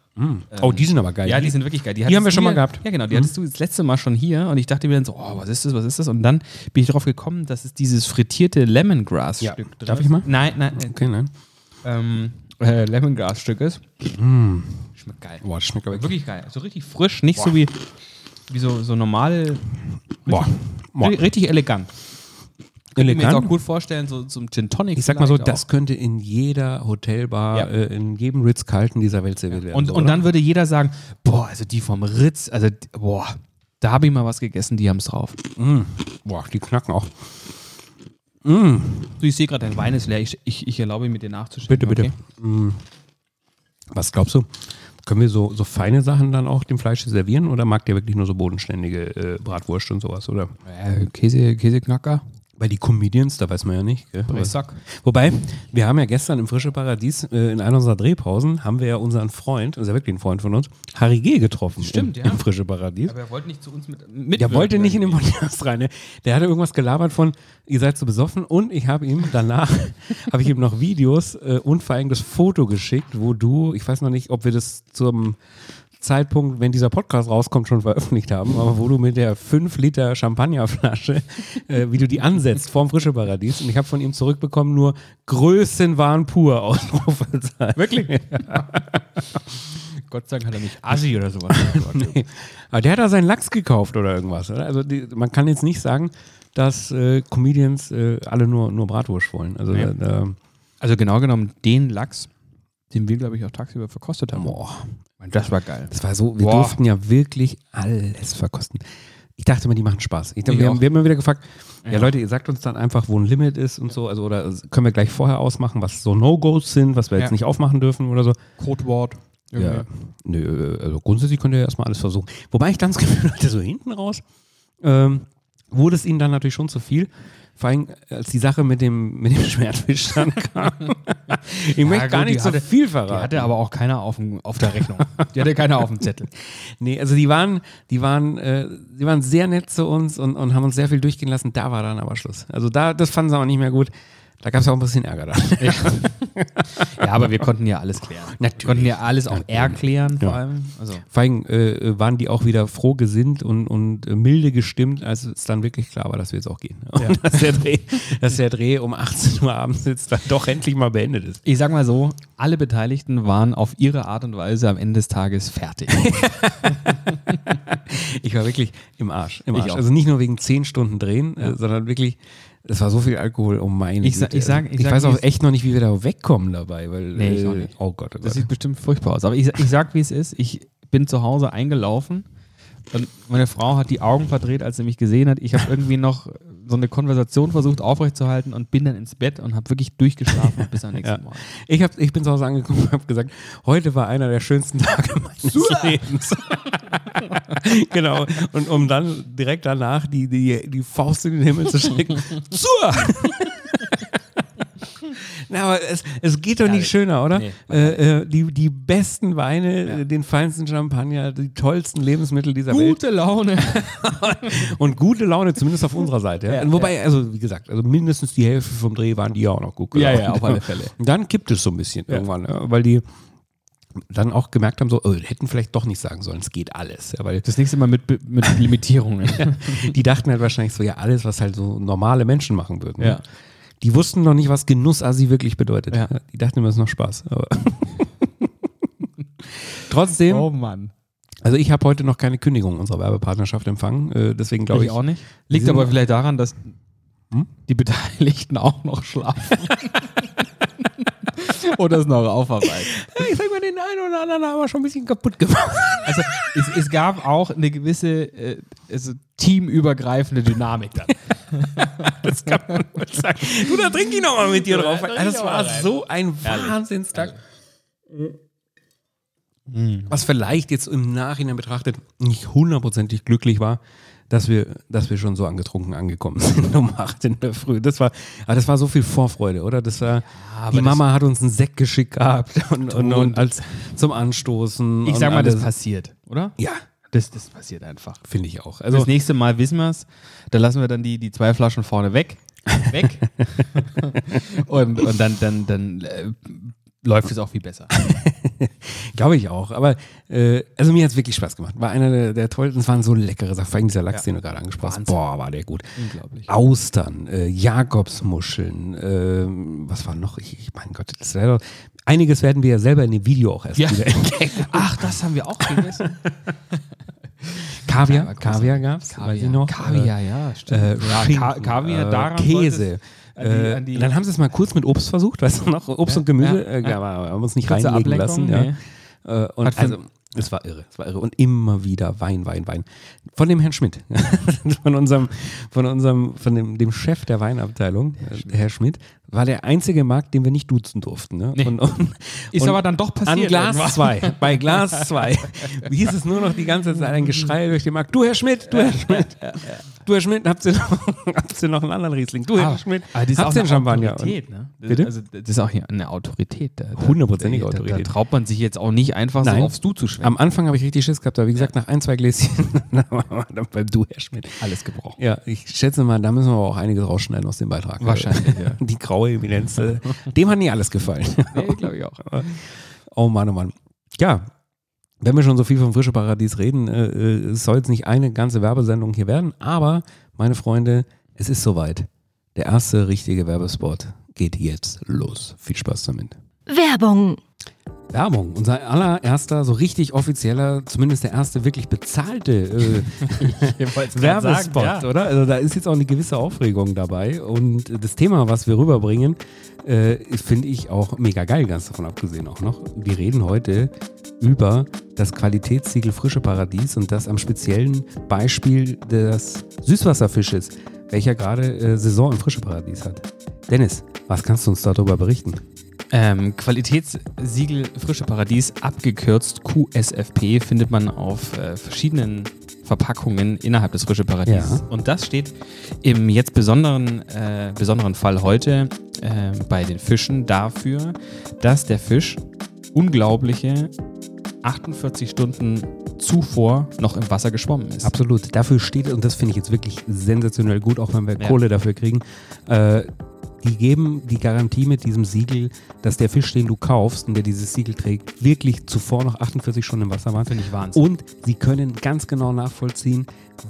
Oh, die sind aber geil. Ja, die sind wirklich geil. die haben wir schon mal gehabt. Ja, genau. Die hattest du das letzte Mal schon hier und ich dachte mir dann so, oh, was ist das, was ist das? Und dann bin ich drauf gekommen, dass es dieses frittierte Lemongrass-Stück Ja. drin Darf ich mal? Nein, nein, nein. Okay, nein. Ähm, äh, Lemongrass-Stück ist. Schmeckt geil. Boah, das schmeckt aber Wirklich geil. So richtig frisch, nicht so wie, wie so, so normal, Boah. Boah. richtig elegant. Ich kann mir jetzt auch gut vorstellen, so zum Gin Tonic. Ich sag mal so, vielleicht das könnte in jeder Hotelbar, Ja. äh, in jedem Ritz-Kalten dieser Welt serviert werden. Und, so, und dann würde jeder sagen, boah, also die vom Ritz, also boah, da habe ich mal was gegessen, die haben es drauf. Boah, die knacken auch. Du, ich sehe gerade, dein Wein ist leer. Ich, ich, ich erlaube mir, dir nachzuschenken. Bitte, bitte. Okay? Was glaubst du? Können wir so, so feine Sachen dann auch dem Fleisch servieren oder mag der wirklich nur so bodenständige äh, Bratwurst und sowas? Oder? Äh, Käse, Käseknacker. Bei die Comedians, da weiß man ja nicht. Gell? Wobei, wir haben ja gestern im Frische Paradies, äh, in einer unserer Drehpausen, haben wir ja unseren Freund, ist ja wirklich ein Freund von uns, Harry G. getroffen. Stimmt, im, ja. Im Frische Paradies. Aber er wollte nicht zu uns mit. mit Der wollte nicht in den Podcast rein. Ne? Der hatte irgendwas gelabert von, ihr seid so besoffen und ich habe ihm danach, habe ich ihm noch Videos äh, und vor allem das Foto geschickt, wo du, ich weiß noch nicht, ob wir das zum Zeitpunkt, wenn dieser Podcast rauskommt, schon veröffentlicht haben, aber wo du mit der 5 Liter Champagnerflasche, äh, wie du die ansetzt vorm Frische Paradies und ich habe von ihm zurückbekommen nur Größenwahn pur Ausrufezeichen. Wirklich? Gott sei Dank hat er nicht Assi oder sowas. nee. Aber der hat da seinen Lachs gekauft oder irgendwas. Oder? Also die, man kann jetzt nicht sagen, dass äh, Comedians äh, alle nur, nur Bratwurst wollen. Also da, da, Also genau genommen den Lachs, den wir, glaube ich, auch tagsüber verkostet haben. boah, Das war geil. das war so, wir Boah. durften ja wirklich alles verkosten. Ich dachte immer, die machen Spaß. Ich, Ich wir, haben, wir haben immer wieder gefragt, ja. Ja. Leute, ihr sagt uns dann einfach, wo ein Limit ist und so, also oder können wir gleich vorher ausmachen, was so No-Gos sind, was wir jetzt Ja. nicht aufmachen dürfen oder so. Codewort. Ja, nö, also grundsätzlich könnt ihr ja erstmal alles versuchen. Wobei ich dann das Gefühl hatte, so hinten raus, ähm, wurde es ihnen dann natürlich schon zu viel. Vor allem, als die Sache mit dem, mit dem Schwertfisch dann kam. ich möchte gut, gar die nicht so hatte- viel Die verraten. hatte aber auch keiner auf, dem, auf der Rechnung. Die hatte keiner auf dem Zettel. nee, also die waren, die waren, äh, die waren sehr nett zu uns und, und haben uns sehr viel durchgehen lassen. Da war dann aber Schluss. Also da, das fanden sie aber nicht mehr gut. Da gab es auch ein bisschen Ärger dann. Ja, aber wir konnten ja alles klären. Natürlich. Wir konnten ja alles auch erklären, vor Ja. allem. Also, Vor allem äh, waren die auch wieder froh gesinnt und, und äh, milde gestimmt, als es dann wirklich klar war, dass wir jetzt auch gehen. Und dass, der Dreh, dass der Dreh um 18 Uhr abends jetzt dann doch endlich mal beendet ist. ich sag mal so, alle Beteiligten waren auf ihre Art und Weise am Ende des Tages fertig. Ich war wirklich im Arsch. Im Arsch. Also nicht nur wegen 10 Stunden Drehen, äh, sondern wirklich, es war so viel Alkohol, oh meine Ich sa- ich sag- Also ich sag, weiß auch echt noch nicht, wie wir da wegkommen dabei. Weil, Nee, ich auch äh, nicht. Oh Gott, oh Das Gott. sieht bestimmt furchtbar aus. Aber ich, ich sag, wie es ist. Ich bin zu Hause eingelaufen und meine Frau hat die Augen verdreht, als sie mich gesehen hat. Ich habe irgendwie noch so eine Konversation versucht aufrechtzuerhalten und bin dann ins Bett und habe wirklich durchgeschlafen bis am nächsten Ja. Morgen. Ich, hab, ich bin zu Hause angekommen und habe gesagt, heute war einer der schönsten Tage meines Lebens. genau. Und um dann direkt danach die, die, die Faust in den Himmel zu strecken. Zur! Na, aber es, es geht doch nicht schöner, oder? Nee. äh, äh, die, die besten Weine, äh, den feinsten Champagner, die tollsten Lebensmittel dieser Welt Gute Laune. und gute Laune, zumindest auf unserer Seite. Ja? Ja, Wobei, also wie gesagt, also mindestens die Hälfte vom Dreh waren die ja auch noch gut Ja, gelaunt. ja, auf alle Fälle. Und dann kippt es so ein bisschen irgendwann, ja, weil die dann auch gemerkt haben, so, oh, hätten vielleicht doch nicht sagen sollen, es geht alles. Ja, weil Das nächste Mal mit, mit Limitierungen. die dachten halt wahrscheinlich so, ja, alles, was halt so normale Menschen machen würden. Ja. Die wussten noch nicht, was Genussassi wirklich bedeutet. Ja. Die dachten immer, es ist noch Spaß. Aber Trotzdem, Oh Mann. also ich habe heute noch keine Kündigung unserer Werbepartnerschaft empfangen. Äh, deswegen glaube ich ich, auch nicht. Liegt aber vielleicht daran, dass Hm? die Beteiligten auch noch schlafen. Oder es noch aufarbeiten. ich sag mal, den einen oder anderen haben wir schon ein bisschen kaputt gemacht. Also es, es gab auch eine gewisse äh, also teamübergreifende Dynamik dann. Das kann man mal sagen. Du, da trinke ich noch mal mit dir drauf. Also, das war so ein Wahnsinnstag. Was vielleicht jetzt im Nachhinein betrachtet nicht hundertprozentig glücklich war, dass wir, dass wir schon so angetrunken angekommen sind um 8 in der Früh. Das war, aber das war so viel Vorfreude, oder? Das war, aber die das- Mama hat uns einen Sekt geschickt gehabt und, und, und als zum Anstoßen. Ich sag mal, das alles. passiert, oder? Ja, Das, das passiert einfach. finde ich auch. Also Also, das nächste Mal wissen wir es. Da lassen wir dann die, die zwei Flaschen vorne weg. Weg. und und dann, dann, dann äh, läuft es auch viel besser. Glaube ich auch. Aber äh, also mir hat es wirklich Spaß gemacht. War einer der, der tollsten. Es waren so leckere Sachen. Vor allem dieser Lachs, Ja. den du gerade angesprochen hast. Boah, war der gut. Unglaublich. Austern, äh, Jakobsmuscheln, ähm, was war noch? Ich, ich mein Gott, das wäre einiges werden wir ja selber in dem Video auch erst Ja. wieder entdecken. Ach, das haben wir auch gegessen. Kaviar, Kaviar gab es, weiß ich noch. Kaviar, ja, stimmt. Äh, ja, Ka Kaviar, äh, daran Käse. An die- Äh, an die- dann haben sie es mal kurz mit Obst versucht, weißt du noch? Obst und Gemüse, ja, äh, ja. aber haben uns nicht Kurze reinlegen Ablenkung, lassen. Ja. nee. Äh, und Hat also, es war irre, es war irre. Und immer wieder Wein, Wein, Wein. Von dem Herrn Schmidt. von unserem, von unserem, von dem, dem Chef der Weinabteilung, äh, Herr Schmidt, war der einzige Markt, den wir nicht duzen durften. Ne? Nee. Und, und, Ist und aber dann doch passiert. An Glas irgendwann. 2, bei Glas 2, hieß es nur noch die ganze Zeit ein Geschrei durch den Markt. Du, Herr Schmidt, du, Herr Schmidt. Du, Herr Schmidt, habt ihr noch, habt ihr noch einen anderen Riesling? Du, Herr Aber, Schmidt, habt ihr einen eine Champagner? Autorität, ne? Das, Bitte? Also, das ist auch hier eine Autorität. Hundertprozentige da, Da, Autorität. da traut man sich jetzt auch nicht einfach Nein. so aufs Du zu schwimmen. Am Anfang habe ich richtig Schiss gehabt, aber wie gesagt, nach ein, zwei Gläschen, dann beim Du, Herr Schmidt. Alles gebrochen. Ja, ich schätze mal, da müssen wir aber auch einiges rausschneiden aus dem Beitrag. Wahrscheinlich, ja. Die graue Evidenz, äh, dem hat nicht alles gefallen. Nee, glaube ich auch. Oh Mann, oh Mann. Ja, wenn wir schon so viel vom Frische Paradies reden, äh, äh, es soll jetzt nicht eine ganze Werbesendung hier werden, aber, meine Freunde, es ist soweit. Der erste richtige Werbespot geht jetzt los. Viel Spaß damit. Werbung. Werbung. Unser allererster, so richtig offizieller, zumindest der erste wirklich bezahlte äh, Werbespot, ja. oder? Also da ist jetzt auch eine gewisse Aufregung dabei. Und das Thema, was wir rüberbringen, äh, finde ich auch mega geil, ganz davon abgesehen auch noch. Wir reden heute über das Qualitätssiegel Frische Paradies und das am speziellen Beispiel des Süßwasserfisches, welcher gerade äh, Saison im Frische Paradies hat. Dennis, was kannst du uns darüber berichten? Ähm, Qualitätssiegel Frische Paradies, abgekürzt QSFP, findet man auf äh, verschiedenen Verpackungen innerhalb des Frische Paradies. Ja. Und das steht im jetzt besonderen, äh, besonderen Fall heute äh, bei den Fischen dafür, dass der Fisch unglaubliche 48 Stunden zuvor noch im Wasser geschwommen ist. Absolut. Dafür steht, und das finde ich jetzt wirklich sensationell gut, auch wenn wir Ja. Kohle dafür kriegen, äh, die geben die Garantie mit diesem Siegel, dass der Fisch, den du kaufst und der dieses Siegel trägt, wirklich zuvor noch 48 Stunden im Wasser war. Finde ich Wahnsinn. Und sie können ganz genau nachvollziehen,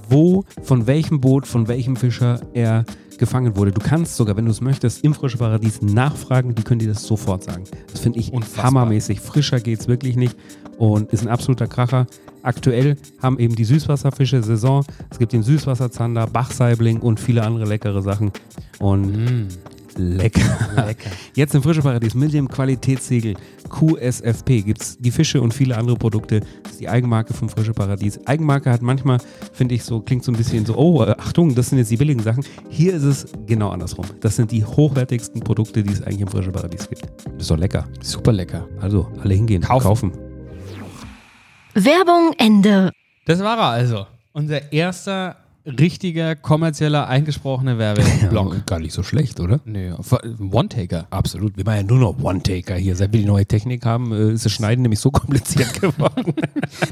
wo, von welchem Boot, von welchem Fischer er gefangen wurde. Du kannst sogar, wenn du es möchtest, im Frische Paradies nachfragen, die können dir das sofort sagen. Das finde ich Unfassbar. hammermäßig. Frischer geht es wirklich nicht und ist ein absoluter Kracher. Aktuell haben eben die Süßwasserfische Saison. Es gibt den Süßwasserzander, Bachsaibling und viele andere leckere Sachen. Und Mm, lecker. lecker. Jetzt im Frische Paradies mit dem Qualitätssiegel QSFP gibt es die Fische und viele andere Produkte. Das ist die Eigenmarke vom Frische Paradies. Eigenmarke hat manchmal, finde ich, so, klingt so ein bisschen so, oh, äh, Achtung, das sind jetzt die billigen Sachen. Hier ist es genau andersrum. Das sind die hochwertigsten Produkte, die es eigentlich im Frische Paradies gibt. Das ist doch lecker. Super lecker. Also, alle hingehen, Kaufen. kaufen. Werbung Ende. Das war er also. Unser erster richtiger kommerzieller eingesprochener Werbeblock. gar nicht so schlecht, oder? Nö, One-Taker. Absolut. Wir machen ja nur noch One-Taker hier. Seit wir die neue Technik haben, äh, ist das Schneiden nämlich so kompliziert geworden.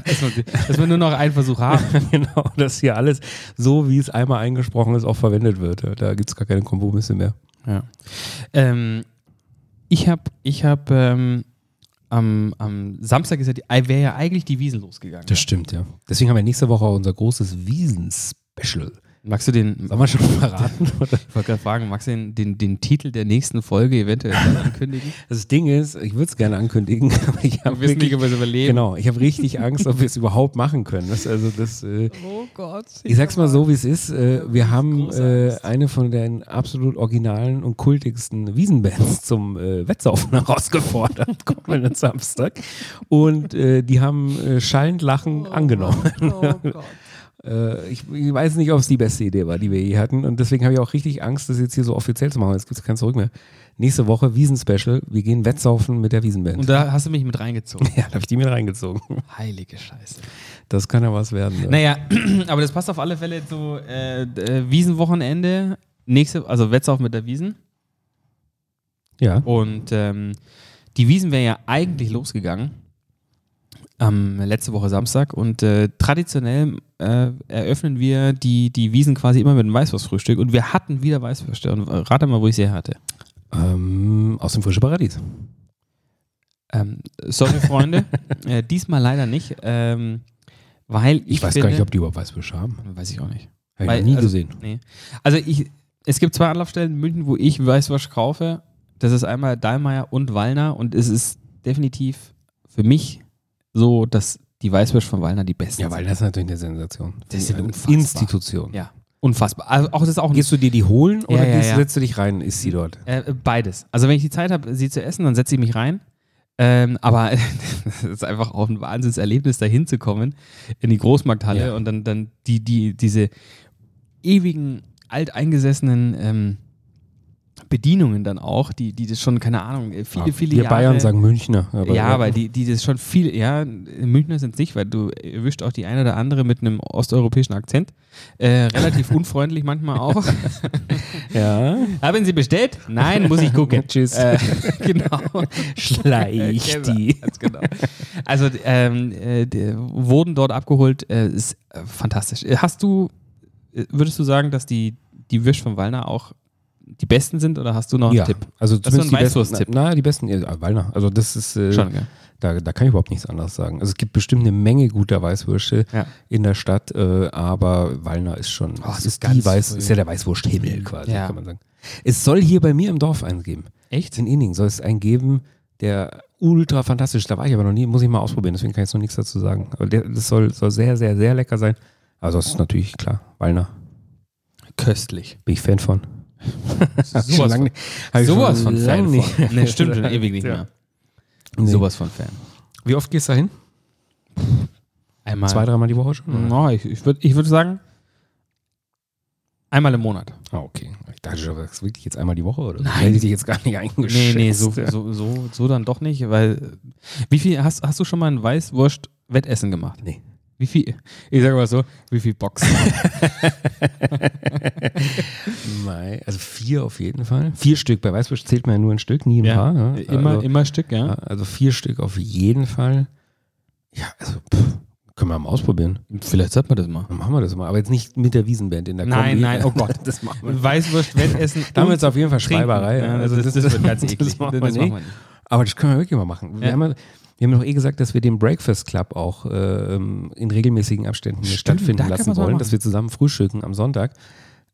Dass wir, dass wir nur noch einen Versuch haben. genau, dass hier alles so, wie es einmal eingesprochen ist, auch verwendet wird. Ja, Da gibt es gar keine Kompromisse mehr. Ja. Ähm, ich habe ich hab, ähm, am, am Samstag ist ja die, wäre ja eigentlich die Wiesen losgegangen. Das stimmt, ja. Deswegen haben wir nächste Woche unser großes Wiesen-Special. Magst du den, Sollen wir schon verraten? oder? ich wollte gerade fragen, magst du den, den, den Titel der nächsten Folge eventuell ankündigen? Das Ding ist, ich würde es gerne ankündigen, aber ich habe Wir wissen nicht, wirklich, ob wir es überleben. genau, ich habe richtig Angst, ob wir es überhaupt machen können. Das, also das, äh, Oh Gott. ich sag's mal so, wie es ist. Äh, wir haben äh, eine von den absolut originalen und kultigsten Wiesenbands zum äh, Wettsaufen herausgefordert, kommenden Samstag. Und äh, die haben äh, schallend lachend angenommen. Oh Gott. Äh, ich, ich weiß nicht, ob es die beste Idee war, die wir je hatten. Und deswegen habe ich auch richtig Angst, das jetzt hier so offiziell zu machen. Jetzt gibt es kein Zurück mehr. Nächste Woche Wiesen-Special. Wir gehen Wettsaufen mit der Wiesenband. Und da hast du mich mit reingezogen. ja, da habe ich die mit reingezogen. Heilige Scheiße. Das kann ja was werden. Ja. Naja, aber das passt auf alle Fälle zu äh, äh, Wiesenwochenende. Nächste, also Wettsauf mit der Wiesen. Ja. Und ähm, die Wiesen wäre ja eigentlich losgegangen. Am letzte Woche Samstag und äh, traditionell äh, eröffnen wir die, die Wiesen quasi immer mit einem Weißwurstfrühstück und wir hatten wieder Weißwürste und rate mal, wo ich sie hatte. Ähm, aus dem frischen Paradies. Ähm, sorry, Freunde, äh, diesmal leider nicht, ähm, weil ich, Ich, weiß finde, gar nicht, ob die überhaupt Weißwürste haben. weiß ich auch nicht. Habe ich Weil- noch nie also- gesehen. Nee. Also ich, es gibt zwei Anlaufstellen in München, wo ich Weißwurst kaufe. Das ist einmal Dahlmeier und Wallner und es ist definitiv für mich so, dass die Weißwurst von Wallner die beste Ja, weil das ist natürlich eine Sensation. Das ist eine unfassbar. Institution. Ja, unfassbar. Also auch das ist auch Gehst du dir die holen oder Ja, ja, gehst, ja. setzt du dich rein, ist sie dort? äh, beides. Also wenn ich die Zeit habe, sie zu essen, dann setze ich mich rein. Ähm, aber es ist einfach auch ein Wahnsinnserlebnis, da hinzukommen in die Großmarkthalle und dann, dann die, die, diese ewigen, alteingesessenen ähm, Bedienungen dann auch, die, die das schon, keine Ahnung, äh, viele, Ja, viele Wir Jahre. Bayern sagen Münchner. Aber ja, aber die, die das schon viel, ja, Münchner sind es nicht, weil du erwischt auch die eine oder andere mit einem osteuropäischen Akzent. Äh, relativ unfreundlich manchmal auch. Ja. Haben Sie bestellt? Nein, muss ich gucken. Tschüss. Äh, genau. Schleich die. Ganz genau. Also ähm, äh, die wurden dort abgeholt. Äh, ist äh, fantastisch. Hast du, würdest du sagen, dass die, die Würsch von Wallner auch die besten sind oder hast du noch einen Ja, Tipp? also Das ist so ein die besten. Weißwurst-Tipp. Na, die besten, ja, Wallner. Also das ist, äh, Schon, gell? da, da kann ich überhaupt nichts anderes sagen. Also es gibt bestimmt eine Menge guter Weißwürste Ja. in der Stadt, äh, aber Wallner ist schon, Oh, ist, ganz die Weiß, früh. ist ja der Weißwursthimmel quasi, kann man sagen. Es soll hier bei mir im Dorf einen geben. Echt? In Inning soll es einen geben, der ultra fantastisch. Da war ich aber noch nie, muss ich mal ausprobieren, deswegen kann ich jetzt noch nichts dazu sagen. Aber der, das soll, soll sehr, sehr, sehr lecker sein. Also das ist natürlich klar, Wallner, Köstlich. bin ich Fan von. Sowas von, sowas von Fan nicht. von. Nee, stimmt schon ewig nicht Ja. mehr. Nee. Sowas von Fan. Wie oft gehst du da hin? Einmal. Zwei, dreimal die Woche schon? No, ich ich würde ich würd sagen, einmal im Monat. Ah, okay. Ich dachte schon, das ist wirklich jetzt einmal die Woche oder? so. Nein. Hätte ich dich jetzt gar nicht Nee, eingeschätzt. nee, so, so, so, so dann doch nicht, weil wie viel hast, hast du schon mal ein Weißwurst-Wettessen gemacht? Nee. Wie viel? Ich sage mal so, wie viel Boxen? Nein, also vier auf jeden Fall. Vier Stück. Bei Weißwurst zählt man ja nur ein Stück, nie ein paar. Ne? immer, also, immer Stück, ja. ja, also vier Stück auf jeden Fall. Ja, also pff, können wir mal ausprobieren. Vielleicht sollte man das mal. Dann machen wir das mal. Aber jetzt nicht mit der Wiesenband in der Nein, Kombi. nein, oh Gott. das machen wir. Weißwurst-Wettessen. Da haben wir jetzt auf jeden Fall. Schreiberei. Ja, also das, das, wird ganz eklig. Das machen wir Das nicht. machen wir nicht. Aber das können wir wirklich mal machen. Wir, Ja. haben, ja- wir haben doch eh gesagt, dass wir den Breakfast Club auch ähm, in regelmäßigen Abständen hier Stimmt, stattfinden lassen wollen, machen. dass wir zusammen frühstücken am Sonntag.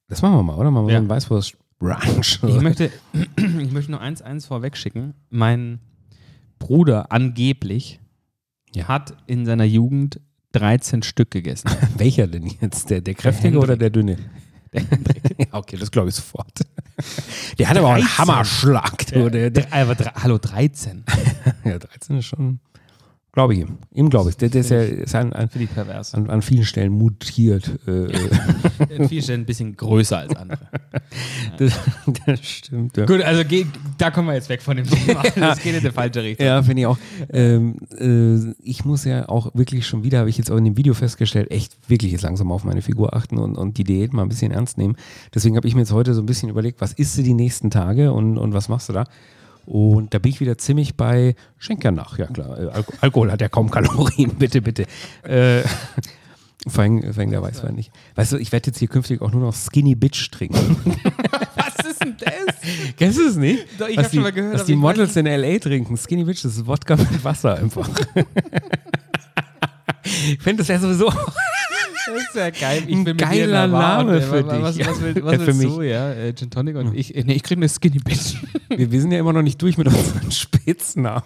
Das machen wir mal, oder? Machen wir Ja. so einen Weißwurst-Brunch. Ich möchte, ich möchte nur eins, eins vorweg schicken. Mein Bruder angeblich Ja. hat in seiner Jugend 13 Stück gegessen. Welcher denn jetzt? Der, der kräftige Hendrik. oder der dünne? okay, das glaube ich sofort. Der hat aber auch einen 13. Hammerschlag. Du, der, der, Der, hallo, 13. ja, 13 ist schon, glaube ich ihm. Ihm glaube ich. Der, der ist ja ist an, an, an, an vielen Stellen mutiert. Äh, äh, In vielen Stellen ein bisschen größer als andere. das, das stimmt. Ja. Gut, also geh, da kommen wir jetzt weg von dem Thema. Das geht in die falsche Richtung. Ja, finde ich auch. Ähm, äh, ich muss ja auch wirklich schon wieder, habe ich jetzt auch in dem Video festgestellt, echt wirklich jetzt langsam auf meine Figur achten und, und die Diät mal ein bisschen ernst nehmen. Deswegen habe ich mir jetzt heute so ein bisschen überlegt, was isst du die nächsten Tage und, und was machst du da? Und da bin ich wieder ziemlich bei Schenk ja nach. Ja klar, äh, Alko Alkohol hat ja kaum Kalorien, bitte, bitte. Äh, vor allem, vor allem der Weißwein nicht. Weißt du, ich werde jetzt hier künftig auch nur noch Skinny Bitch trinken. Was ist denn das? Kennst du es nicht? Doch, ich was hab die, schon mal gehört, aber die Models in L.A. trinken. Skinny Bitch, das ist Wodka mit Wasser einfach. Ich finde das ja sowieso Das ist ja geil. Ich Ein dir geiler Name äh, für dich. Was, was, will, Ja, was für willst mich. du? Ja, äh, Gin Tonic und ich, nee, ich krieg eine Skinny Bitch. wir, wir sind ja immer noch nicht durch mit unseren Spitznamen.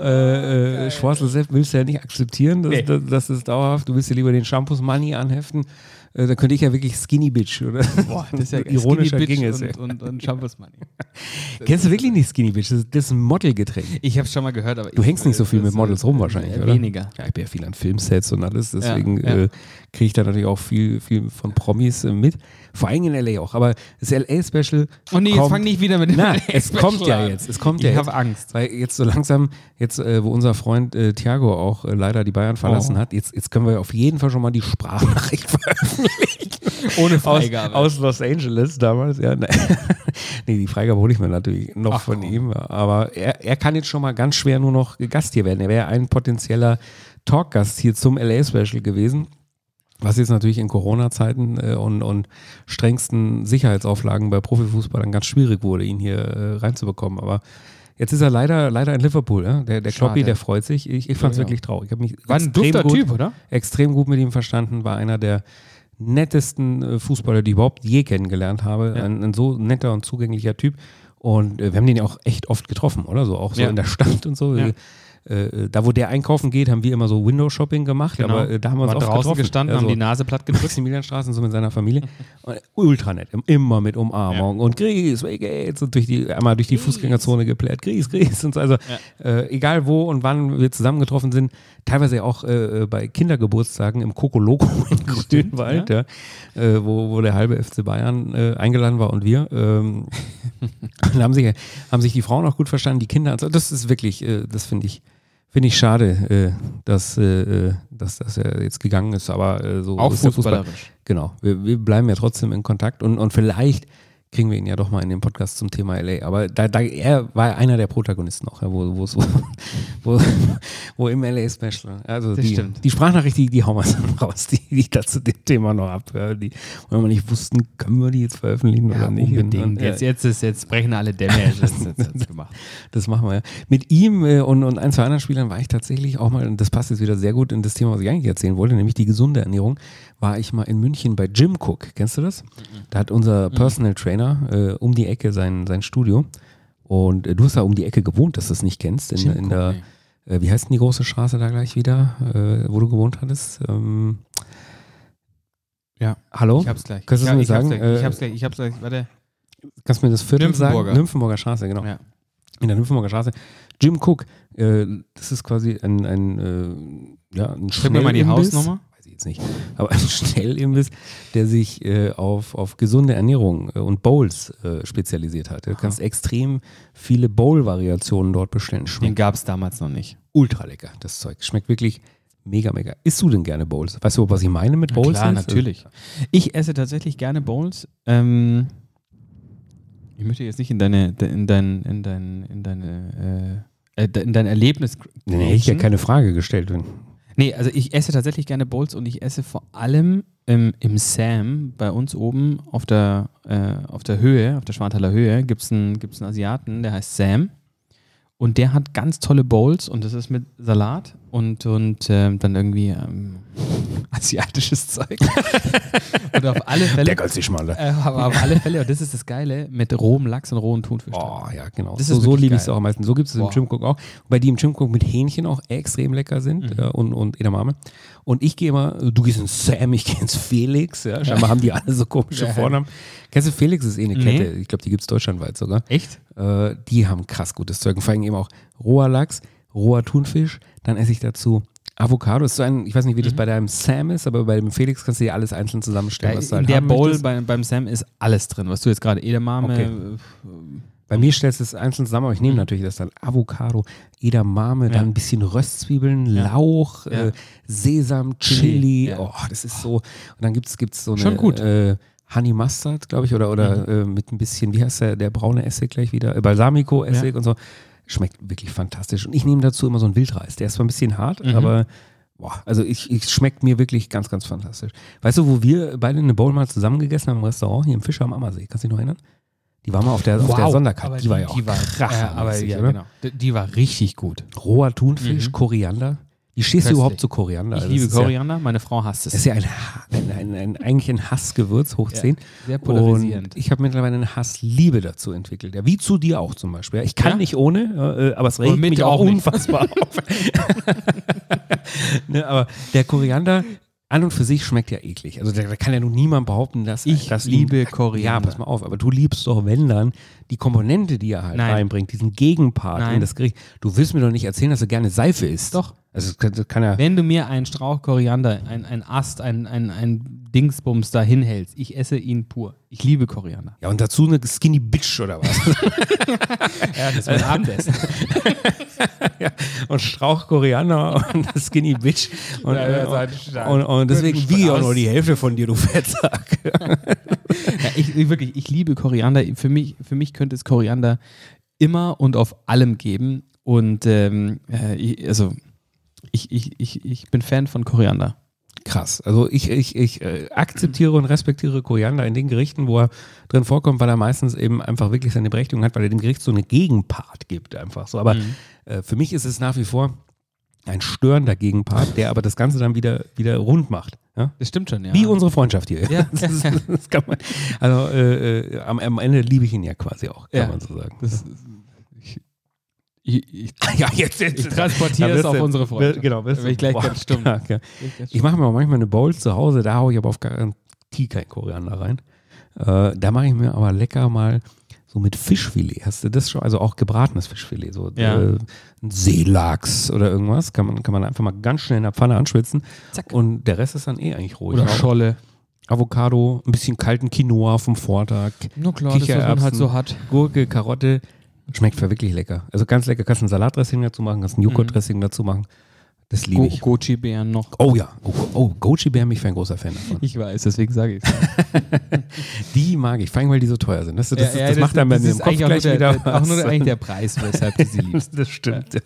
äh, äh, Schwarzel Sepp willst du ja nicht akzeptieren, dass, Nee. dass, dass es dauerhaft, du willst ja lieber den Shampoos Money anheften. Äh, da könnte ich ja wirklich Skinny Bitch, oder? Boah, das ist ja Ironischer Skinny Bitch ging es. ja. und, und, und Shampoos Money. Kennst du wirklich nicht Skinny Bitch? Das ist, das ist ein Modelgetränk. Ich habe schon mal gehört, aber Du hängst nicht so viel das, mit Models äh, rum wahrscheinlich, äh, oder? Weniger. Ja, ich bin ja viel an Filmsets und alles, deswegen Ja, ja. Äh, kriege ich da natürlich auch viel, viel von Promis äh, mit. Vor allem in L.A. auch. Aber das L.A.-Special. Oh nee, jetzt fang nicht wieder mit dem Na, es kommt ja an. jetzt. Es kommt Ich ja habe. Angst. Weil jetzt so langsam, jetzt äh, wo unser Freund äh, Thiago auch äh, leider die Bayern verlassen Oh. hat, jetzt, jetzt können wir auf jeden Fall schon mal die Sprachnachricht veröffentlichen. Ohne aus, Freigabe. aus Los Angeles damals, ja. Ne. nee, die Freigabe hole ich mir natürlich noch Ach, von ihm. Aber er, er kann jetzt schon mal ganz schwer nur noch Gast hier werden. Er wäre ein potenzieller Talkgast hier zum LA-Special gewesen. Was jetzt natürlich in Corona-Zeiten äh, und, und strengsten Sicherheitsauflagen bei Profifußballern ganz schwierig wurde, ihn hier äh, reinzubekommen. Aber jetzt ist er leider, leider in Liverpool. Ja? Der, der Schade. Kloppi, der freut sich. Ich, ich fand es Ja. wirklich traurig. Ich habe mich War ein extrem dufter gut, Typ, oder? extrem gut mit ihm verstanden. War einer der nettesten äh, Fußballer, die ich überhaupt je kennengelernt habe. Ja. Ein, ein so netter und zugänglicher Typ. Und äh, wir haben den ja auch echt oft getroffen, oder? So auch so Ja. in der Stadt und so. Ja. Äh, da, wo der einkaufen geht, haben wir immer so Window-Shopping gemacht, aber äh, da haben wir uns auch draußen getroffen. gestanden, Ja, haben die Nase platt gedrückt. Maximilianstraße so mit seiner Familie. Und ultra nett, immer mit Umarmung und Grüß, wie geht's? Und durch die, einmal durch die Fußgängerzone geplärt, Grüß, Grüß. Und so. Also äh, egal wo und wann wir zusammengetroffen sind, teilweise auch äh, bei Kindergeburtstagen im Coco Loco in Grünwald, ja. äh, wo, wo der halbe FC Bayern äh, eingeladen war und wir. Ähm, haben sich, haben sich die Frauen auch gut verstanden, die Kinder. und so. Das ist wirklich, das finde ich. Finde ich schade, äh, dass, äh, dass, dass er jetzt gegangen ist, aber äh, so Auch ist Fußball. fußballerisch. Genau, wir, wir bleiben ja trotzdem in Kontakt und, und vielleicht kriegen wir ihn ja doch mal in den Podcast zum Thema LA. Aber da, da, er war einer der Protagonisten auch, ja, wo, wo, wo, wo im LA-Special. Also Das die, stimmt. die Sprachnachricht, die, die hauen wir dann raus, die, die ich da zu dem Thema noch ab. Ja, die, wo wir nicht wussten, können wir die jetzt veröffentlichen Ja, oder nicht. Unbedingt. und, Jetzt, jetzt, ist, jetzt brechen alle Dämme. Jetzt gemacht. das machen wir ja. Mit ihm äh, und, und ein, zwei anderen Spielern war ich tatsächlich auch mal, und das passt jetzt wieder sehr gut in das Thema, was ich eigentlich erzählen wollte, nämlich die gesunde Ernährung, war ich mal in München bei Jim Cook. Kennst du das? Da hat unser Personal Trainer äh, um die Ecke sein, sein Studio. Und äh, du hast ja um die Ecke gewohnt, dass du es nicht kennst. In, in der, äh, wie heißt denn die große Straße da gleich wieder, äh, wo du gewohnt hattest? Ähm, Ja. hallo? Ich hab's gleich. Kannst du es mir ich hab's sagen? Gleich, Äh, ich hab's gleich. Ich hab's gleich. Warte. Kannst du mir das Viertel Nymphenburger. sagen? Nymphenburger Straße, genau. Ja. In der Nymphenburger Straße. Jim Cook, äh, das ist quasi ein, ein, äh, ja, ein Sag mir mal die. Hausnummer. Jetzt nicht. Aber ein Schnellimbiss, der sich äh, auf, auf gesunde Ernährung äh, und Bowls äh, spezialisiert hat. Du kannst extrem viele Bowl-Variationen dort bestellen. Den Schmeckt gab's damals noch nicht. ultra lecker, das Zeug. Schmeckt wirklich mega, mega. Isst du denn gerne Bowls? Weißt du, was ich meine mit Bowls? Klar, jetzt? natürlich. Ich esse tatsächlich gerne Bowls. Ähm, ich möchte jetzt nicht in deine, in dein, in dein, in deine, äh, äh, in dein Erlebnis. Nee, hätte ich ja keine Frage gestellt. Nee, also ich esse tatsächlich gerne Bowls und ich esse vor allem im, im Sam bei uns oben auf der, äh, auf der Höhe, auf der Schwanthaler Höhe, gibt es einen, gibt's einen Asiaten, der heißt Sam. Und der hat ganz tolle Bowls und das ist mit Salat und, und ähm, dann irgendwie ähm, asiatisches Zeug. und auf alle Fälle. der sich mal. Äh, aber auf alle Fälle, und das ist das Geile, mit rohem Lachs und rohem Thunfisch. Oh, ja, genau. Das so so liebe ich es auch am meisten. So gibt es es im. Jim Cook auch. Wobei die im Jim Cook mit Hähnchen auch extrem lecker sind Mhm. äh, und, und Edamame. Und ich gehe immer, du gehst ins Sam, ich gehe ins Felix. Ja. Scheinbar haben die alle so komische Ja. Vornamen. Kennst du Felix? ist eh eine Nee. Kette. Ich glaube, die gibt es deutschlandweit sogar. Echt? Äh, die haben krass gutes Zeug. Und vor allem eben auch roher Lachs, roher Thunfisch. Dann esse ich dazu Avocado. Ist so ein, ich weiß nicht, wie das bei deinem Sam ist, aber bei dem Felix kannst du dir alles einzeln zusammenstellen, Ja, was du halt der Bowl bei, beim Sam ist alles drin, was du jetzt gerade Edamame. Okay. äh, Bei mir stellst du es einzeln zusammen, aber ich nehme natürlich das dann Avocado, Edamame, dann ein bisschen Röstzwiebeln, Lauch, Ja. Äh, Sesam, Chili. Ja. Oh, das ist so. Und dann gibt es gibt's so eine Schon gut. Äh, Honey Mustard, glaube ich, oder, oder äh, mit ein bisschen, wie heißt der, der braune Essig gleich wieder? Äh, Balsamico-Essig und so. Schmeckt wirklich fantastisch. Und ich nehme dazu immer so einen Wildreis. Der ist zwar ein bisschen hart, aber boah, also ich, ich schmeckt mir wirklich ganz, ganz fantastisch. Weißt du, wo wir beide eine Bowl mal zusammen gegessen haben im Restaurant, hier im Fischer am Ammersee, kannst du dich noch erinnern? Die war mal auf der, auf der Sonderkarte. Aber Die war ja auch die war, krass. äh, aber ja, genau. Die, die war richtig gut. Roher Thunfisch, Koriander. Wie stehst du Köstlich. überhaupt zu Koriander? Ich Also liebe das ist Koriander, meine Frau hasst Ja, es. das ist ja ein, ein, ein, ein, eigentlich ein Hassgewürz, hoch 10. sehr polarisierend. Und ich habe mittlerweile eine Hassliebe dazu entwickelt. Ja, wie zu dir auch zum Beispiel. Ich kann Ja? nicht ohne, äh, aber es regt mich auch auch nicht. unfassbar auf. ne, aber der Koriander an und für sich schmeckt ja eklig. Also da, da kann ja nun niemand behaupten, dass Ich dass liebe Koriander. Ja, pass mal auf, aber du liebst doch, wenn dann, die Komponente, die er halt Nein. reinbringt, diesen Gegenpart Nein. in das Gericht. Du willst mir doch nicht erzählen, dass du gerne Seife isst. Doch. Also kann, kann ja. Wenn du mir einen Strauch Koriander, ein, ein Ast, ein, ein, ein Dingsbums da hinhältst, ich esse ihn pur. Ich liebe Koriander. Ja, und dazu eine Skinny Bitch oder was? Ja, das ist mein Abendessen. und Strauch Koriander und Skinny Bitch. Und, Ja, ja, und, und, und deswegen wiege ich auch nur die Hälfte von dir, du Fettsack. Ja, ich, ich wirklich, ich liebe Koriander. Für mich, für mich könnte es Koriander immer und auf allem geben. Und ähm, äh, ich, also ich, ich, ich, ich bin Fan von Koriander. Krass. Also ich, ich, ich äh, akzeptiere und respektiere Koriander in den Gerichten, wo er drin vorkommt, weil er meistens eben einfach wirklich seine Berechtigung hat, weil er dem Gericht so eine Gegenpart gibt einfach so. Aber Mhm. äh, für mich ist es nach wie vor ein störender Gegenpart, der aber das Ganze dann wieder, wieder rund macht. Ja? Das stimmt schon, ja. Wie unsere Freundschaft hier. Ja. Das, ist, das kann man, also äh, äh, am, am Ende liebe ich ihn ja quasi auch, kann Ja. man so sagen. Das, ich, ich, ja, jetzt, jetzt. ich transportiere es auf unsere Freundschaft. Genau, wirst ich gleich ganz stumm. Ja. Ich mache mir auch manchmal eine Bowl zu Hause, da haue ich aber auf Garantie kein Koriander rein. Äh, da mache ich mir aber lecker mal so mit Fischfilet. Hast du das schon? Also auch gebratenes Fischfilet. So Ja. äh, ein Seelachs oder irgendwas. Kann man, kann man einfach mal ganz schnell in der Pfanne anschwitzen. Zack. Und der Rest ist dann eh eigentlich ruhig. Oder Scholle. Avocado, ein bisschen kalten Quinoa vom Vortag, Na klar, das, was man halt so hat. Gurke, Karotte. Schmeckt wirklich lecker. Also ganz lecker. Kannst ein Salatdressing dazu machen, kannst ein Joghurtdressing dazu machen. Das liebe Go ich. Goji-Beeren noch. Oh ja. Oh, oh Goji-Bär bin ich ein großer Fan davon. Ich weiß, deswegen sage ich Die mag ich, vor allem weil die so teuer sind. Das, das, das, macht dann bei mir im Kopf gleich nur der, wieder der, Auch nur eigentlich der Preis, weshalb du sie liebst. Das stimmt. Ja.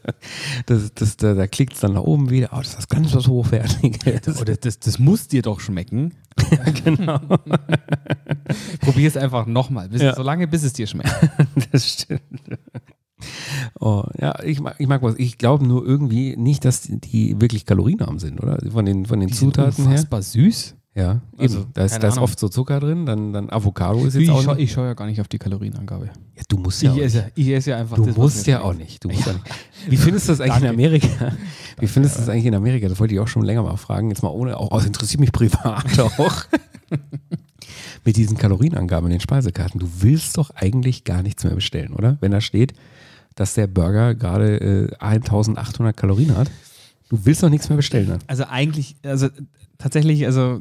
Das, das, da da klickt es dann nach oben wieder. Oh, das ist ganz was Hochwertiges. Oh, das, das, das muss dir doch schmecken. genau. Probier es einfach nochmal. Bis, Ja. So lange, bis es dir schmeckt. Das stimmt. Oh, ja, ich mag, ich mag was. Ich glaube nur irgendwie nicht, dass die, wirklich kalorienarm sind, oder? Von den, von den Die sind Zutaten her. unfassbar süß. Ja, Also, eben. Da ist, da ist oft so Zucker drin, dann, dann Avocado ist jetzt Ich, auch nicht. ich schaue ja gar nicht auf die Kalorienangabe. Ja, du musst ja auch Ich nicht. esse, ich esse ja einfach Du das, musst ja auch nicht. Du musst ja nicht. Wie findest du das eigentlich in. Amerika? Wie findest du das eigentlich in Amerika? Das wollte ich auch schon länger mal fragen. Jetzt mal ohne, auch, das interessiert mich privat auch. Mit diesen Kalorienangaben in den Speisekarten. Du willst doch eigentlich gar nichts mehr bestellen, oder? Wenn da steht, dass der Burger gerade äh, 1800 Kalorien hat. Du willst doch nichts mehr bestellen dann. Also eigentlich, also tatsächlich, also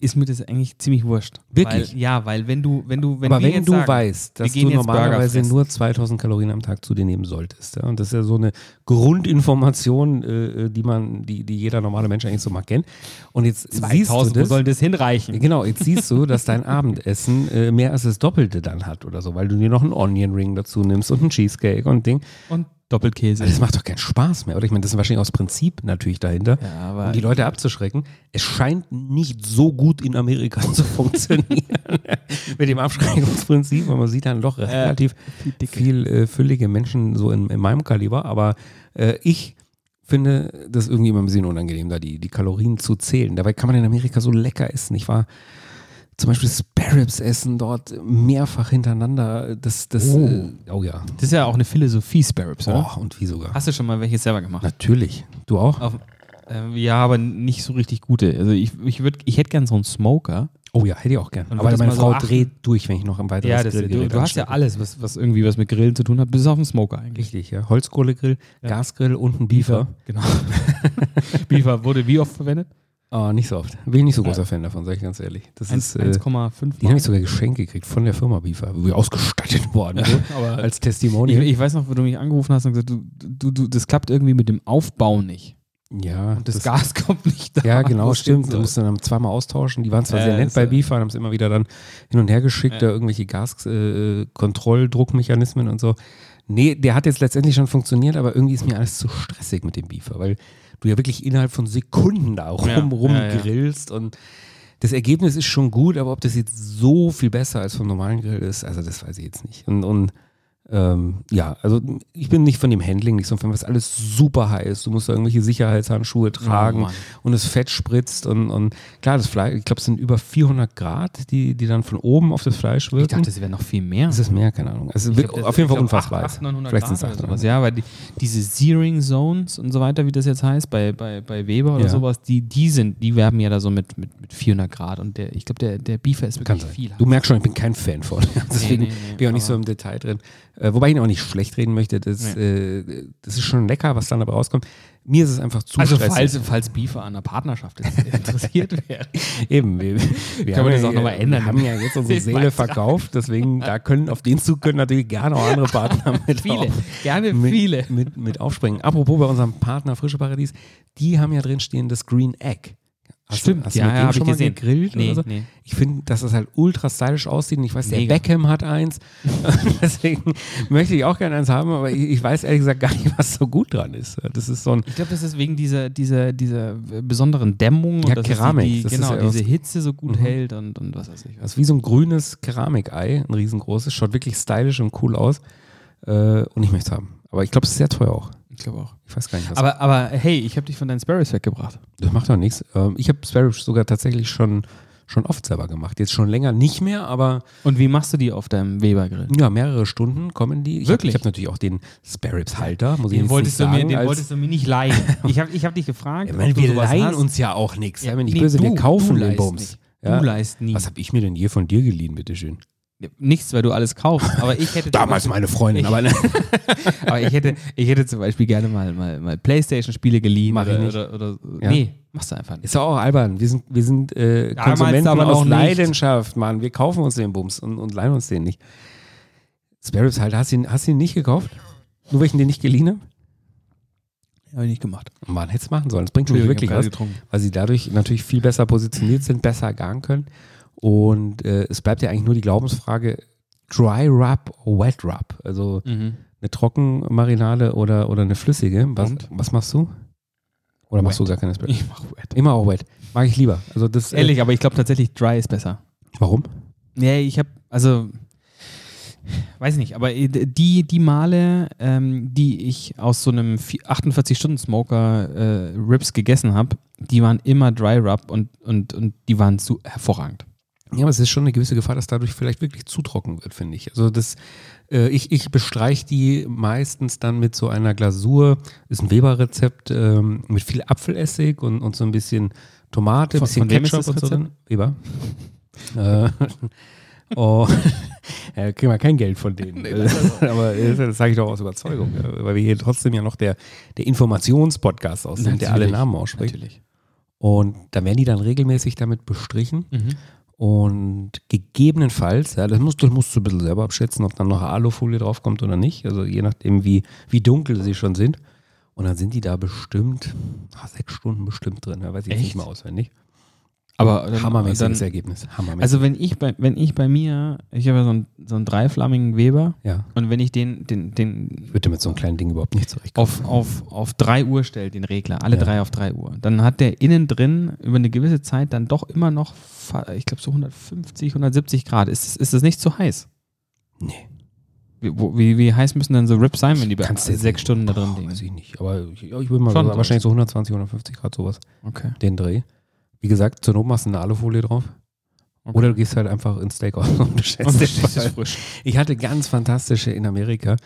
ist mir das eigentlich ziemlich wurscht. Wirklich? Weil, ja, weil wenn du, wenn du, wenn Aber wenn du sagen, weißt, dass du normalerweise nur 2000 Kalorien am Tag zu dir nehmen solltest, ja, und das ist ja so eine Grundinformation, äh, die man, die, die jeder normale Mensch eigentlich so mal kennt. Und jetzt siehst du 2000, wo das, soll das hinreichen? Genau, jetzt siehst du, dass dein Abendessen äh, mehr als das Doppelte dann hat oder so, weil du dir noch einen Onion Ring dazu nimmst und einen Cheesecake und Ding. Und Doppelkäse. Das macht doch keinen Spaß mehr, oder? Ich meine, das ist wahrscheinlich aus Prinzip natürlich dahinter, Ja, um die Leute abzuschrecken. Es scheint nicht so gut in Amerika zu funktionieren mit dem Abschreckungsprinzip, weil man sieht dann doch relativ viel dicke. viel äh, füllige Menschen so in, in meinem Kaliber, aber äh, ich finde das irgendwie immer ein bisschen unangenehm, da die, die Kalorien zu zählen. Dabei kann man in Amerika so lecker essen. Ich war zum Beispiel Sparrows essen dort mehrfach hintereinander. Das, das, Oh. äh, oh ja. Das ist ja auch eine Philosophie, Sparrows, oder? Oh, und wie sogar. Hast du schon mal welche selber gemacht? Natürlich. Du auch? Auf, ja, aber nicht so richtig gute. Also ich, ich, würd, ich hätte gern so einen Smoker. Oh ja, hätte ich auch gern. Aber meine so Frau achten- dreht durch, wenn ich noch ein weiteres Ja, das, du, Grillgerät du hast ja alles, was, was irgendwie was mit Grillen zu tun hat, bis auf den Smoker eigentlich. Richtig, ja. Holzkohlegrill, Ja. Gasgrill und ein Beefer. Genau. Beaver wurde wie oft verwendet? Oh, nicht so oft. Bin ich nicht so großer Fan davon, sage ich ganz ehrlich. Das Eins- ist, äh, 1,5 Die habe ich sogar geschenkt gekriegt von der Firma Beaver, wo wir ausgestattet worden sind, aber als ich, Testimonial. ich weiß noch, wo du mich angerufen hast und gesagt, du, du, du, das klappt irgendwie mit dem Aufbau nicht. Ja, Und das, Gas kommt nicht da. Ja, genau, stimmt. Du soll. musst dann zweimal austauschen. Die waren zwar Ja, sehr nett bei ja- Beaver, haben es immer wieder dann hin und her geschickt, Ja. da irgendwelche Gaskontrolldruckmechanismen und so. Nee, der hat jetzt letztendlich schon funktioniert, aber irgendwie ist mir alles zu stressig mit dem Beaver, weil du ja wirklich innerhalb von Sekunden da rum, Ja, rumgrillst und das Ergebnis ist schon gut, aber ob das jetzt so viel besser als vom normalen Grill ist, also das weiß ich jetzt nicht. Und, und ähm, ja, also ich bin nicht von dem Handling nicht so ein Fan, was alles super heiß. Du musst da irgendwelche Sicherheitshandschuhe tragen Oh und das Fett spritzt und, und klar, das Fleisch, ich glaube, es sind über 400 Grad, die, die dann von oben auf das Fleisch Ich wirken. dachte, es wäre noch viel mehr. ist es mehr, keine Ahnung. Also Ich wird glaub, auf jeden Fall ich unfassbar. 800, 900 Vielleicht sind es oder 800. sowas. Ja, weil die, diese Searing Zones und so weiter, wie das jetzt heißt, bei, bei, bei Weber oder Ja. sowas, die, die sind, die werben ja da so mit, mit, mit 400 Grad und der, ich glaube, der, der Beefer ist wirklich viel. Du merkst schon, ich bin kein Fan von. Deswegen nee, nee, bin ich auch nicht so im Detail drin. Äh, wobei ich ihn auch nicht schlecht reden möchte. Das, äh, das ist schon lecker, was dann dabei rauskommt. Mir ist es einfach zu also stressig. falls, falls Beefer an der Partnerschaft interessiert wäre. Eben, wir, wir Können haben wir das ja, auch noch mal ändern? Wir haben ja jetzt unsere Seele verkauft, deswegen da können auf den Zug können natürlich gerne auch andere Partner mit Viele, auf, gerne mit, viele. Mit, mit aufspringen. Apropos bei unserem Partner Frische Paradies, die haben ja drin stehen das Green Egg. Hast Stimmt, du, hast ja, ja, dem hab schon ich mal gesehen. gegrillt Nee, so? nee. Ich finde, dass das halt ultra stylisch aussieht und ich weiß, der Mega. Beckham hat eins. Deswegen möchte ich auch gerne eins haben, aber ich, ich weiß ehrlich gesagt gar nicht, was so gut dran ist. Das ist so ein Ich glaube, das ist wegen dieser, dieser, dieser besonderen Dämmung. Ja, und dass Keramik, Die, das genau, ja diese Hitze so gut Mhm. hält und, und was weiß ich Das ist wie so ein grünes Keramikei, ein riesengroßes, schaut wirklich stylisch und cool aus. Äh, und ich möchte es haben. Aber ich glaube, es ist sehr teuer auch. Ich glaube auch. Ich weiß gar nicht, was. Aber, aber hey, ich habe dich von deinen Sparrows weggebracht. das macht doch nichts. Ähm, ich habe Sparrows sogar tatsächlich schon, schon oft selber gemacht. Jetzt schon länger nicht mehr, aber Und wie machst du die auf deinem Weber-Grill? ja, mehrere Stunden kommen die. Ich Wirklich? Hab, ich habe natürlich auch den Sparrows-Halter, muss ich Den jetzt wolltest, nicht du mir, sagen. den als- wolltest du mir nicht leihen. Ich habe ich hab dich gefragt. du wir leihen hast. uns ja auch nichts. Ja, Ja, wenn ich nee, böse, wir du- kaufen du den Bums. nicht. Ja? Du leihst nie. Was habe ich mir denn je von dir geliehen, bitteschön? Nichts, weil du alles kaufst. Aber ich hätte Damals meine Freundin, Ich- aber ne. Aber ich hätte, ich hätte zum Beispiel gerne mal, mal, mal Playstation-Spiele geliehen. Mach ich oder, nicht. Oder, oder, Ja. Nee, machst du einfach nicht. Ist doch auch albern. Wir sind, wir sind äh, Konsumenten aber aus nicht. Leidenschaft, Mann. Wir kaufen uns den Bums und, und leihen uns den nicht. Sparrows halt, hast du ihn, hast du ihn nicht gekauft? Nur weil ich ihn dir nicht geliehen habe? Habe ich nicht gemacht. Mann, hättest machen sollen. Das bringt nämlich wirklich was, weil sie dadurch natürlich viel besser positioniert sind, besser garen können. Und äh, es bleibt ja eigentlich nur die Glaubensfrage, Dry Rub oder Wet Rub? Also Mhm. eine Trockenmarinade oder, oder eine flüssige. Was, Und? was machst du? Oder machst Wet. du gar keine Sparrows? Ich mach wet. Immer auch Wet. Mag ich lieber. Also das, äh, Ehrlich, aber ich glaube tatsächlich Dry ist besser. Warum? Nee, ich habe, also weiß nicht, aber äh, die, die Male, ähm, die ich aus so einem 48-Stunden-Smoker äh, Rips gegessen habe, die waren immer Dry Rub und, und, und die waren so hervorragend. Ja, aber es ist schon eine gewisse Gefahr, dass dadurch vielleicht wirklich zu trocken wird, finde ich. Also das, äh, ich, ich bestreiche die meistens dann mit so einer Glasur, ist ein Weber-Rezept, ähm, mit viel Apfelessig und, und so ein bisschen Tomate, ein bisschen von Ketchup und so Rezept? drin. Weber. äh, oh, ja, kriegen wir kein Geld von denen. aber äh, das sage ich doch aus Überzeugung, weil wir hier trotzdem ja noch der, der Informationspodcast aus sind, der alle Namen ausspricht. Natürlich. Und da werden die dann regelmäßig damit bestrichen. Mhm. Und gegebenenfalls, ja, das musst, das musst du ein bisschen selber abschätzen, ob dann noch Alufolie draufkommt oder nicht. Also je nachdem, wie, wie dunkel sie schon sind. Und dann sind die da bestimmt, ah, sechs Stunden bestimmt drin, ja, weiß ich jetzt nicht Echt? mal auswendig. Aber dann, Hammermäßiges dann, Ergebnis. Hammermäßig. also wenn ich bei, wenn ich bei mir, ich habe ja so einen, so einen dreiflammigen Weber ja, und wenn ich den, den, den ich würde mit so einem kleinen Ding überhaupt nicht zurechtkommen. auf, auf, auf 3 Uhr stellt, den Regler, alle Ja. drei auf 3 Uhr, dann hat der innen drin über eine gewisse Zeit dann doch immer noch, ich glaube so 150, 170 Grad. Ist, das- ist das nicht zu heiß? Nee. Wie, wie, wie heiß müssen denn so Rips sein, wenn die bei sechs nicht- Stunden da drin liegen? Weiß ich nicht. Aber ich, ich würde mal sagen, wahrscheinlich so 120, 150 Grad sowas. Okay. Den Dreh. Wie gesagt, zur Not machst du eine Alufolie drauf. okay. Oder du gehst halt einfach ins Steakhouse und bestellst Fall. frisch. Ich hatte ganz fantastische in Amerika.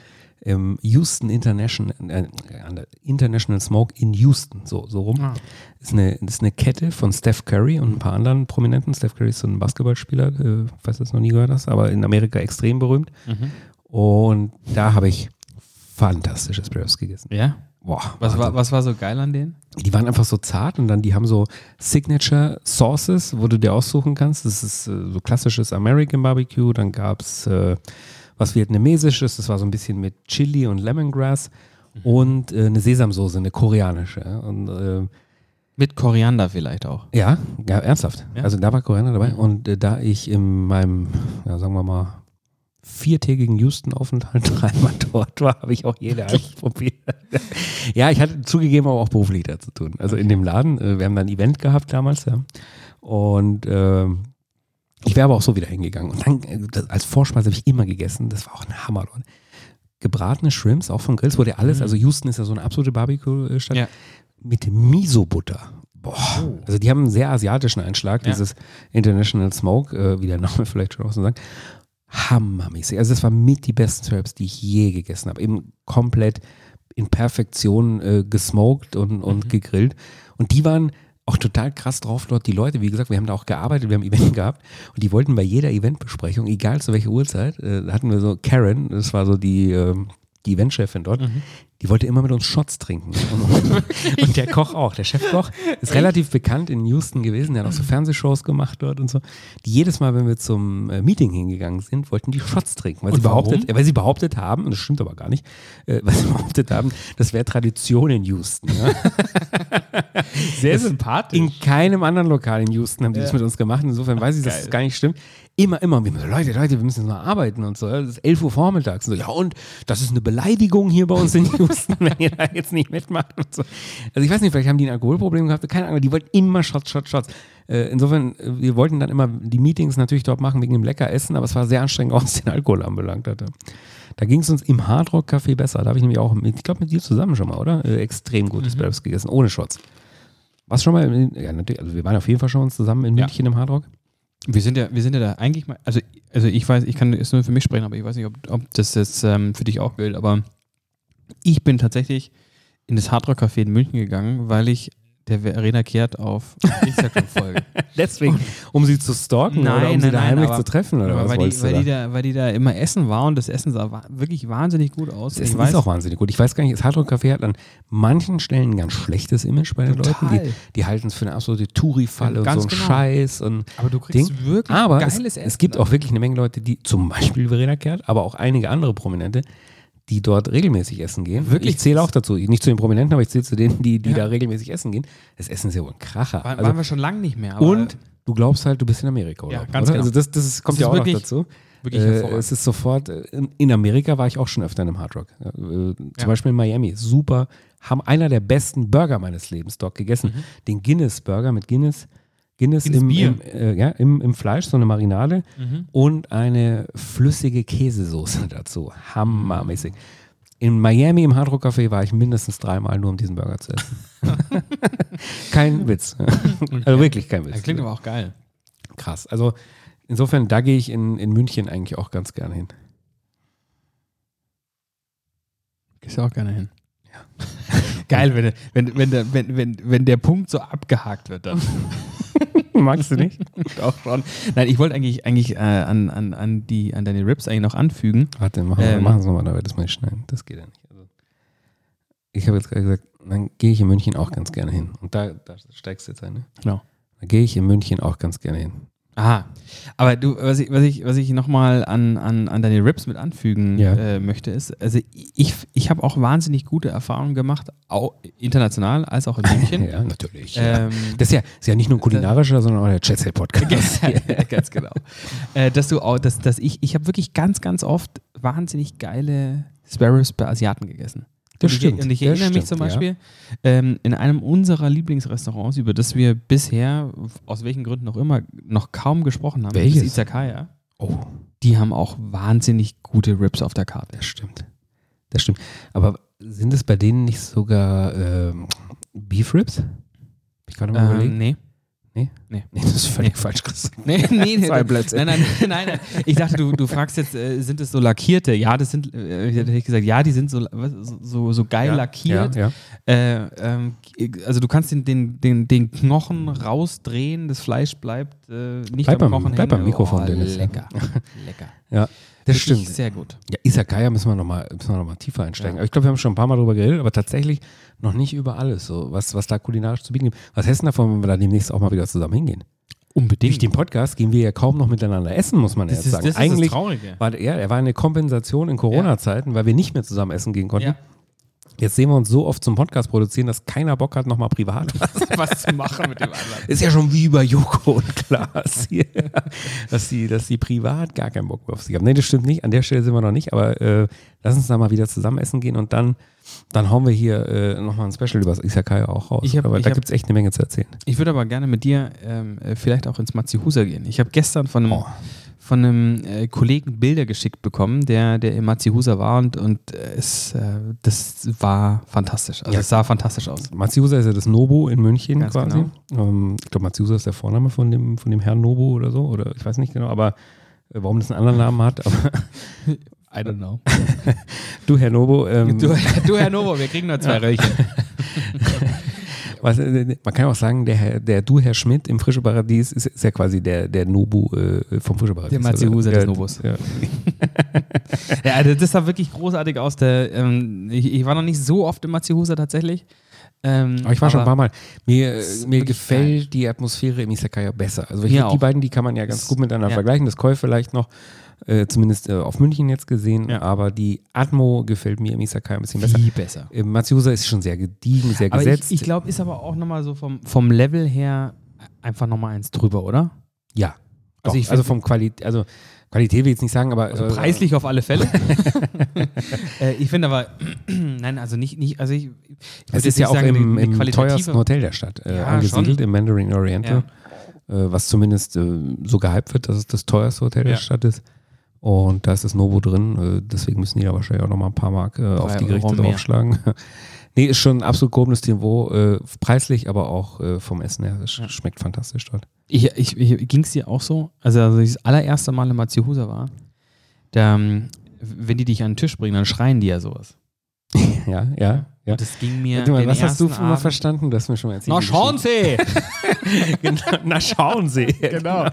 Ähm, Houston International, äh, International Smoke in Houston, so, so rum. Ah. Ist eine, ist eine Kette von Steph Curry und ein paar anderen Prominenten. Steph Curry ist so ein Basketballspieler, äh, falls du das noch nie gehört hast, aber in Amerika extrem berühmt. Mhm. Und da habe ich fantastische Sparrows gegessen. Ja? Boah, Was war, Wahnsinn. was war so geil an denen? Die waren einfach so zart und dann die haben so Signature Sauces, wo du dir aussuchen kannst. Das ist äh, so klassisches American Barbecue. Dann gab es äh, was vietnamesisches, das war so ein bisschen mit Chili und Lemongrass und äh, eine Sesamsoße, eine koreanische. Und äh, Mit Koriander vielleicht auch. ja, ja, ernsthaft. Ja. Also da war Koriander dabei. Und äh, da ich in meinem, ja, sagen wir mal, viertägigen Houston-Aufenthalt dreimal dort war, habe ich auch jede einfach probiert. ja, ich hatte zugegeben aber auch beruflich da zu tun. Also in dem Laden, äh, wir haben dann ein Event gehabt damals, ja. Und ähm, ich wäre aber auch so wieder hingegangen. Und dann, äh, das, als Vorspeise habe ich immer gegessen. Das war auch ein Hammer, Leute. Gebratene Shrimps, auch von Grills, wurde ja alles, Mhm. also Houston ist ja so eine absolute Barbecue-Stadt, Ja. mit Miso-Butter. Boah. Also die haben einen sehr asiatischen Einschlag, Ja. dieses International Smoke, äh, wie der Name vielleicht schon auch so sagt. Hammermäßig. Also das war mit die besten Syrups, die ich je gegessen habe. Eben komplett in Perfektion äh, gesmoked und, und Mhm. gegrillt. Und die waren auch total krass drauf dort. Die Leute, wie gesagt, wir haben da auch gearbeitet, wir haben ein Event gehabt und die wollten bei jeder Eventbesprechung, egal zu welcher Uhrzeit, äh, hatten wir so Karen, das war so die, ähm, die Eventchefin dort, Mhm. die wollte immer mit uns Shots trinken. Und, der Koch auch, der Chefkoch ist relativ bekannt in Houston gewesen, der hat auch so Fernsehshows gemacht dort und so. Die jedes Mal, wenn wir zum äh, Meeting hingegangen sind, wollten die Shots trinken, weil, Und sie behauptet, warum? äh, weil sie behauptet haben, und das stimmt aber gar nicht, äh, weil sie behauptet haben, das wäre Tradition in Houston. Ja? Sehr Es- sympathisch. In keinem anderen Lokal in Houston haben die das Ja. mit uns gemacht. Insofern weiß ich, dass Geil. das gar nicht stimmt. Immer, immer. Wir Leute, Leute, wir müssen jetzt mal arbeiten und so. Es ist 11 Uhr vormittags. Und so, ja, und das ist eine Beleidigung hier bei uns in Houston, wenn ihr da jetzt nicht mitmacht und so. Also ich weiß nicht, vielleicht haben die ein Alkoholproblem gehabt, keine Ahnung, die wollten immer Shots, Shots, Shots. Äh, insofern, äh, wir wollten dann immer die Meetings natürlich dort machen wegen dem lecker Essen, aber es war sehr anstrengend, auch was den Alkohol anbelangt hatte. Da ging es uns im Hardrock Café besser. Da habe ich nämlich auch, mit, ich glaube mit dir zusammen schon mal, oder? Äh, extrem gutes Mhm. mhm. gegessen, ohne Shots. Du schon mal, ja natürlich, also wir waren auf jeden Fall schon zusammen in Ja. München im Hardrock. Wir sind ja, wir sind ja da eigentlich mal, also, also ich weiß, ich kann jetzt nur für mich sprechen, aber ich weiß nicht, ob, ob das jetzt ähm, für dich auch gilt, aber ich bin tatsächlich in das Hardrock Café in München gegangen, weil ich der Verena Kehrt auf Instagram folge. Deswegen, um sie zu stalken oder Nein, um sie nein, da nein, heimlich aber- zu treffen oder was weil, die, weil, die da? weil die da immer essen war und das Essen sah wa wirklich wahnsinnig gut aus. Das ich Essen weiß, ist auch wahnsinnig gut. Ich weiß gar nicht, das Hardrock Café hat an manchen Stellen ein ganz schlechtes Image bei den Total. Leuten. Die, die halten es für eine absolute Touri-Falle und Ganz so ein genau. Scheiß und aber du kriegst Ding. wirklich Aber geiles es, Essen. es gibt auch wirklich eine Menge Leute, die zum Beispiel Verena Kehrt, aber auch einige andere Prominente, die dort regelmäßig essen gehen. Wirklich? Ich zähle auch dazu. Ich- Nicht zu den Prominenten, aber ich zähle zu denen, die, die Ja. da regelmäßig essen gehen. Das Essen ist ja wohl ein Kracher. War, Also, waren wir schon lange nicht mehr. Aber und du glaubst halt, du bist in Amerika, oder? Ja, ganz oder? genau. Also das, das kommt Das ja auch noch wirklich- dazu. wirklich Äh, es ist sofort, äh, in, Amerika war ich auch schon öfter in einem Hardrock. Ja, äh, zum Ja. Beispiel in Miami. Super. Haben einer der besten Burger meines Lebens dort gegessen. Mhm. Den Guinness Burger mit Guinness. Guinness im, im, äh, ja, im, im Fleisch, so eine Marinade Mhm. und eine flüssige Käsesoße dazu. Hammermäßig. In Miami im Hard Rock Café war ich mindestens dreimal nur, um diesen Burger zu essen. kein Witz. also wirklich kein Witz. Das klingt aber auch geil. krass. Also insofern, da gehe ich in, in München eigentlich auch ganz gerne hin. Gehst du auch gerne hin. Ja. Geil, wenn, wenn, wenn, der, wenn, wenn, wenn der Punkt so abgehakt wird dann. Magst du nicht? auch schon. Nein, ich wollte eigentlich, eigentlich äh, an, an, an, die, an deine Rips eigentlich noch anfügen. Warte, machen wir Ähm. es nochmal, da wird das mal nicht schneiden. Das geht ja nicht. Also, ich habe jetzt gerade gesagt, dann gehe ich in München auch ganz gerne hin. Und da, da steigst du jetzt ein, ne? Genau. Da gehe ich in München auch ganz gerne hin. Aha. Aber du, was ich, was ich, was ich nochmal an, an, an deine Rips mit anfügen Ja. äh, möchte, ist, also ich, ich habe auch wahnsinnig gute Erfahrungen gemacht, auch international als auch in München. Ja, natürlich. ähm, Das ist ja, ist ja nicht nur ein kulinarischer, sondern auch der Jet-Set-Podcast. ganz genau. Äh, dass du auch, dass, dass ich, ich habe wirklich ganz, ganz oft wahnsinnig geile Sparrows bei Asiaten gegessen. Das und stimmt, Ich, und ich erinnere mich stimmt, zum ja. Beispiel ähm, in einem unserer Lieblingsrestaurants, über das wir bisher, aus welchen Gründen auch immer, noch kaum gesprochen haben. Welches? Das Izakaya. Oh, Die haben auch wahnsinnig gute Rips auf der Karte. das stimmt. Das stimmt. Aber sind es bei denen nicht sogar ähm, Beef Ribs? Hab Ich gerade mal Ähm, überlegen. nee. Nee? Nee. Nee, das ist völlig falsch, Chris. Nee, nee, nee. Zwei Plätze. Nein, nein, nein, nein. Ich dachte, du, du fragst jetzt, äh, sind es so lackierte? Ja, das sind, äh, ich hätte gesagt, ja, die sind so, so, so geil lackiert. Ja, ja. Äh, ähm, also du kannst den, den, den, den Knochen rausdrehen, das Fleisch bleibt äh, nicht Bleib am Knochen bleib hängen. beim Mikrofon, oh, Dennis. Lecker, lecker. ja. Das stimmt. Sehr gut. Ja, Isakaya müssen wir nochmal noch mal tiefer einsteigen. Ja. Aber Ich glaube, wir haben schon ein paar Mal drüber geredet, aber tatsächlich noch nicht über alles, so, was, was da kulinarisch zu bieten gibt. Was hältst du davon, wenn wir da demnächst auch mal wieder zusammen hingehen? Unbedingt. Durch den Podcast gehen wir ja kaum noch miteinander essen, muss man das jetzt ist, sagen. das ist Eigentlich das Traurige. war, ja, er war eine Kompensation in Corona-Zeiten, weil wir nicht mehr zusammen essen gehen konnten. Ja. Jetzt sehen wir uns so oft zum Podcast produzieren, dass keiner Bock hat, nochmal privat. was zu machen mit dem anderen. Ist ja schon wie bei Joko und Klaas hier, dass sie, dass sie privat gar keinen Bock mehr auf sich haben. Nee, das stimmt nicht. An der Stelle sind wir noch nicht, aber äh, lass uns da mal wieder zusammen essen gehen und dann, dann hauen wir hier äh, nochmal ein Special über das Isakai auch raus. Hab- aber da gibt es echt eine Menge zu erzählen. Ich würde aber gerne mit dir ähm, äh, vielleicht auch ins Matzihusa gehen. Ich habe gestern von einem, Oh. Von einem äh, Kollegen Bilder geschickt bekommen, der, der im Matzihusa war und, und äh, es, äh, das war fantastisch. Also Ja. es sah fantastisch aus. Matsusa ist ja das Nobu in München Ganz quasi. Ähm, ich glaube, Matsusa ist der Vorname von dem, von dem Herrn Nobu oder so. Oder ich weiß nicht genau, aber äh, warum das einen anderen Namen hat. Aber I don't know. du, Herr Nobu, ähm, Du, du Herr Novo, wir kriegen nur zwei Röllchen. Was, man kann auch sagen, der, Herr, der Du, Herr Schmidt im Frische Paradies ist, ist ja quasi der, der Nobu äh, vom Frische Paradies. Der Matsuhusa oder? des Nobus. Ja. Ja, also das sah wirklich großartig aus. Der, ähm, ich, ich war noch nicht so oft im Matzihusa tatsächlich. Ähm, Aber ich war schon ein paar Mal. Mir, mir gefällt die Atmosphäre im Isakaya besser. Also die auch. beiden, die kann man ja ganz gut miteinander ja. vergleichen. Das Koi vielleicht noch, äh, zumindest äh, auf München jetzt gesehen. Ja. Aber die Atmo gefällt mir im Isakaya ein bisschen besser. Viel besser. Äh, Matsusa ist schon sehr gediegen, sehr Aber gesetzt. ich, ich glaube, ist aber auch nochmal so vom, vom Level her einfach nochmal eins drüber, oder? ja. Also ich also find- vom Qualität, also Qualität will ich jetzt nicht sagen, aber Also äh, preislich auf alle Fälle. äh, ich finde aber, nein, also nicht, nicht also ich, ich Es ist ja auch sagen, im, im teuersten Hotel der Stadt äh, Ja, angesiedelt, schon. im Mandarin Oriental, äh, was zumindest äh, so gehypt wird, dass es das teuerste Hotel der Ja. Stadt ist. Und da ist das Novo drin, äh, deswegen müssen die da wahrscheinlich auch nochmal ein paar Mark äh, auf die Gerichte draufschlagen. nee, ist schon ein absolut gehobenes Niveau, äh, preislich, aber auch äh, vom Essen her. Es sch- schmeckt fantastisch dort. Ich, ich, ich, Ging es dir auch so? Also, als ich das allererste Mal in Matzihusa war, da, ähm, wenn die dich an den Tisch bringen, dann schreien die ja sowas. ja, ja, ja. Das ging mir. Warte mal, was hast du immer verstanden? Du hast mir schon mal erzählt. Na, schauen Sie! genau, na, schauen Sie. genau.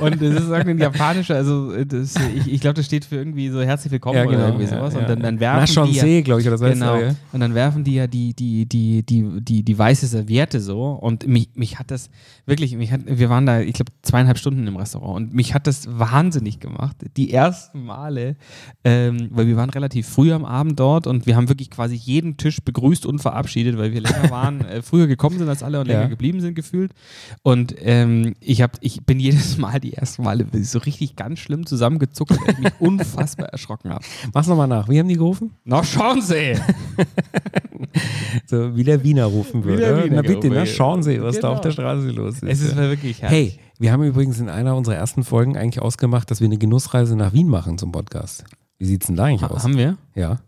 Und das ist irgendwie ein japanischer, also das, ich, ich glaube, das steht für irgendwie so herzlich willkommen Ja, genau. oder irgendwie sowas. ja, und dann, dann werfen Na, schon die ja, glaube ich, oder so. Genau. das. Und dann werfen die ja die, die, die, die, die, die weiße Serviette so. Und mich, mich hat das wirklich, mich hat, wir waren da, ich glaube, zweieinhalb Stunden im Restaurant und mich hat das wahnsinnig gemacht. Die ersten Male, ähm, weil wir waren relativ früh am Abend dort und wir haben wirklich quasi jeden Tisch begrüßt und verabschiedet, weil wir länger waren, äh, früher gekommen sind als alle und länger Ja. geblieben sind gefühlt. Und ähm, ich, hab, ich bin jedes Mal die ersten Male so richtig ganz schlimm zusammengezuckt, weil ich mich unfassbar erschrocken habe. Mach's nochmal nach. Wie haben die gerufen? Na, schauen Sie! So wie der Wiener rufen würde. Wiener na bitte, na schauen Sie, was da Genau. auf der Straße los ist. Es ist Ja. wirklich herrlich. Hey, wir haben übrigens in einer unserer ersten Folgen eigentlich ausgemacht, dass wir eine Genussreise nach Wien machen zum Podcast. Wie sieht's denn da eigentlich Ha- aus? haben wir? Ja.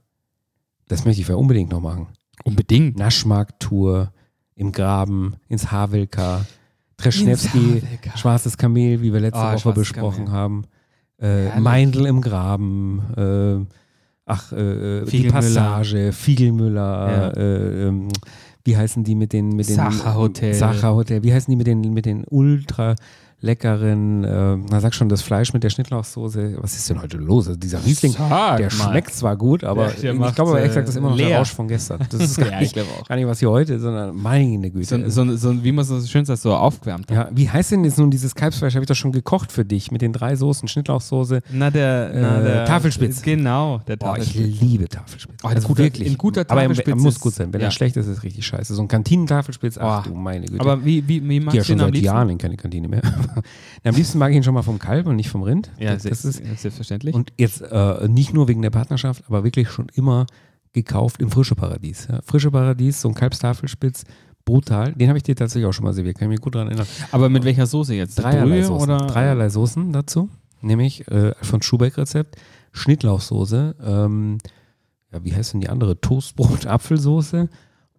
Das möchte ich ja unbedingt noch machen. Unbedingt. Naschmarkt-Tour im Graben, ins Havelka, Treschnewski. Schwarzes Kamel, wie wir letzte Ah, Woche besprochen Kamel. haben. Äh. Meindl im Graben, äh, ach, äh, äh, die Fiegelmüller. Passage, Fiegelmüller, Ja. äh, ähm, wie heißen die mit den, mit den Sacherhotel. Sacherhotel, wie heißen die mit den, mit den ultra leckeren, äh, na sag schon, das Fleisch mit der Schnittlauchsoße. Was ist denn heute los? Also dieser Riesling, Sag der mal. schmeckt zwar gut, aber Der- der ich glaube aber ehrlich gesagt, das ist immer noch der leer. Rausch von gestern. Das ist gar, Ja, nicht, ich gar nicht was hier heute, sondern meine Güte. So, so, so, wie man so schön sagt, so aufgewärmt. ja, wie heißt denn jetzt nun dieses Kalbsfleisch? Habe ich doch schon gekocht für dich mit den drei Soßen, Schnittlauchsoße. Na, der, na, Äh, der Tafelspitz. Genau, der Boah, ich Tafelspitz. liebe Tafelspitz. Oh, ein guter- ein guter Aber er- Tafelspitz muss gut sein. Wenn ja. er schlecht ist, ist es richtig scheiße. So ein Kantinentafelspitz, ach Oh. du meine Güte. Aber wie, wie, wie ich magst gehe ja du schon seit? Jahren in keine Kantine mehr. Am liebsten mag ich ihn schon mal vom Kalb und nicht vom Rind. Ja, das, das ist selbstverständlich. Und jetzt äh, nicht nur wegen der Partnerschaft, aber wirklich schon immer gekauft im Frische Paradies. Ja. Frische Paradies, so ein Kalbstafelspitz, brutal. Den habe ich dir tatsächlich auch schon mal serviert, kann ich mich gut daran erinnern. Aber mit welcher Soße jetzt? Dreierlei Soßen. oder? Dreierlei Soßen dazu, nämlich äh, von Schubeck-Rezept, Schnittlauchsoße, ähm, ja, wie heißt denn die andere? Toastbrot, Apfelsoße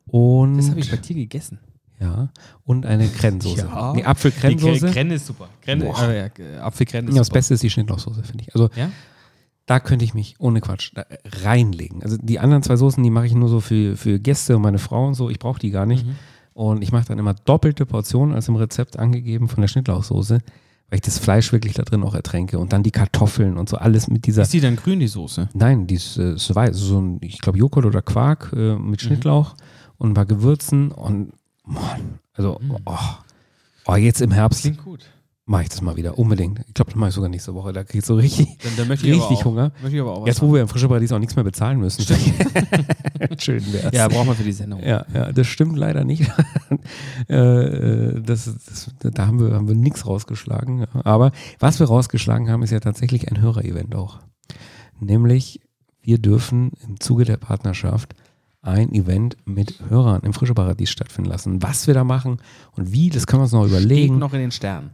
und, Das habe ich bei dir gegessen. Ja, und eine Krensoße. Ja. Nee, Apfelkrensoße. Krenne ist super. Krenne, Boah. äh, ja, Apfelkrenne ist Ja, das super. Beste ist die Schnittlauchsoße, finde ich. Also Ja? da könnte ich mich ohne Quatsch da reinlegen. Also die anderen zwei Soßen, die mache ich nur so für, für Gäste und meine Frau und so. Ich brauche die gar nicht. Mhm. Und ich mache dann immer doppelte Portionen als im Rezept angegeben von der Schnittlauchsoße, weil ich das Fleisch wirklich da drin auch ertränke. Und dann die Kartoffeln und so alles mit dieser. Ist die dann grün, die Soße? Nein, die ist, äh, so ein, ich glaube, Joghurt oder Quark äh, mit Schnittlauch und ein paar Gewürzen und Mann, also oh, oh, jetzt im Herbst Klingt gut. mache ich das mal wieder, unbedingt. Ich glaube, das mache ich sogar nächste Woche. Da kriege ich so richtig, Dann, dann möchte ich richtig aber auch, Hunger. Möchte ich aber auch was Jetzt, wo wir im Frische Paradies auch nichts mehr bezahlen müssen. Schön wär's. Ja, brauchen wir für die Sendung. Ja, ja, das stimmt leider nicht. äh, äh, das, das, da haben wir, haben wir nichts rausgeschlagen. Aber was wir rausgeschlagen haben, ist ja tatsächlich ein Hörerevent auch. Nämlich, wir dürfen im Zuge der Partnerschaft ein Event mit Hörern im Frische Paradies stattfinden lassen. Was wir da machen und wie, das können wir uns noch Steht überlegen. noch in den Sternen.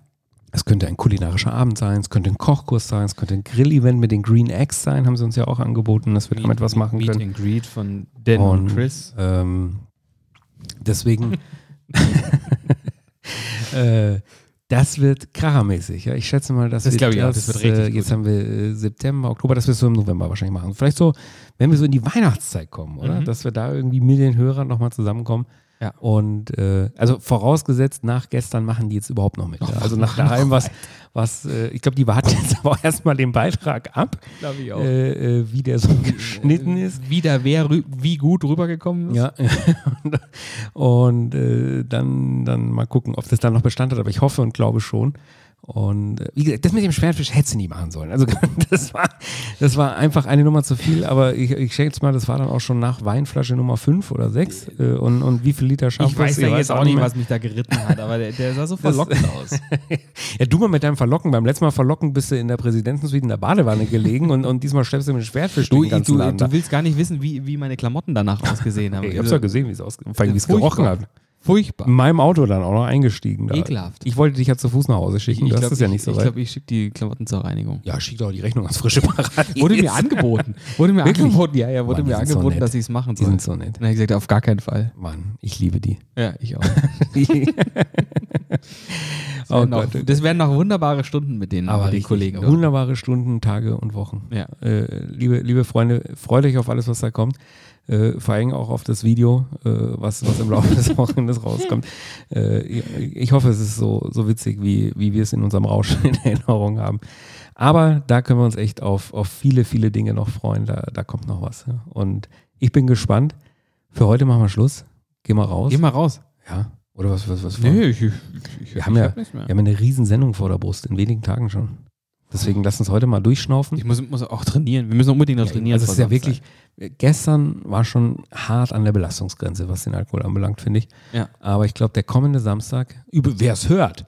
Es könnte ein kulinarischer Abend sein, es könnte ein Kochkurs sein, es könnte ein Grill-Event mit den Green Eggs sein, haben sie uns ja auch angeboten, dass wir damit was machen Meet können. and Greet von Dan und, Und, Chris. Ähm, deswegen, äh, das wird krachermäßig. Ja? Ich schätze mal, dass Das wir auch, das wird richtig äh, gut. Jetzt haben wir äh, September, Oktober, dass wir es so im November wahrscheinlich machen. Vielleicht so, wenn wir so in die Weihnachtszeit kommen, oder? Mhm. Dass wir da irgendwie mit den Hörern nochmal zusammenkommen. Ja. Und äh, also vorausgesetzt, nach gestern machen die jetzt überhaupt noch mit. Ja? Also nach daheim was, was äh, ich glaube, die warten jetzt aber auch erstmal den Beitrag ab, ich äh, äh, wie der so geschnitten ist. Wieder wer rü- wie gut rübergekommen ist. Ja, und äh, dann, dann mal gucken, ob das dann noch Bestand hat, aber ich hoffe und glaube schon. Und äh, wie gesagt, das mit dem Schwertfisch hätte sie nie machen sollen. Also das war, das war einfach eine Nummer zu viel, aber ich, ich schätze mal, das war dann auch schon nach Weinflasche Nummer 5 oder 6. Äh, und, und wie viel Liter Schaum Ich weiß ja jetzt auch nicht, was mich da geritten hat, aber der, der sah so verlockend aus. Ja, du mal mit deinem Verlocken. Beim letzten Mal Verlocken bist du in der Präsidentensuite in der Badewanne gelegen und, und diesmal schleppst du mit dem Schwertfisch Du, den ganzen du, Laden du willst gar nicht wissen, wie, wie meine Klamotten danach ausgesehen haben. Ich hab's ja gesehen, wie es ausgesehen allem, wie es gerochen hat. Furchtbar. In meinem Auto dann auch noch eingestiegen. Da. Ekelhaft. Ich wollte dich ja zu Fuß nach Hause schicken. Du hast glaub, es ja ich- nicht so Ich weit. glaube, ich schicke die Klamotten zur Reinigung. Ja, schick doch die Rechnung ans frische Paradies. Wurde mir angeboten. Wurde mir Wirklich? angeboten, ja, ja, wurde Mann, die mir so angeboten, nett. dass ich es machen Die soll. sind so nett. Dann habe ich gesagt, auf gar keinen Fall. Mann, ich liebe die. Ja, ich auch. Das Oh noch, das wären noch wunderbare Stunden mit den, mit den. Kollegen. dort. Wunderbare Stunden, Tage und Wochen. Ja. Äh, liebe, liebe Freunde, freut euch auf alles, was da kommt. Äh, vor allem auch auf das Video, äh, was, was im Laufe des Wochenendes rauskommt. Äh, ich hoffe, es ist so, so witzig, wie, wie wir es in unserem Rausch in Erinnerung haben. Aber da können wir uns echt auf, auf viele, viele Dinge noch freuen. Da, da kommt noch was. Ja. Und ich bin gespannt. Für heute machen wir Schluss. Geh mal raus. Geh mal raus. Ja. Oder was, was, was? Nee, ich, ich, ich, Wir haben ja-. Wir haben eine riesen Sendung vor der Brust, in wenigen Tagen schon. Deswegen lass uns heute mal durchschnaufen. Ich muss, muss auch trainieren. Wir müssen unbedingt noch trainieren. Also es ist ja wirklich, gestern war schon hart an der Belastungsgrenze, was den Alkohol anbelangt, finde ich. Ja. Aber ich glaube, der kommende Samstag, wer es hört,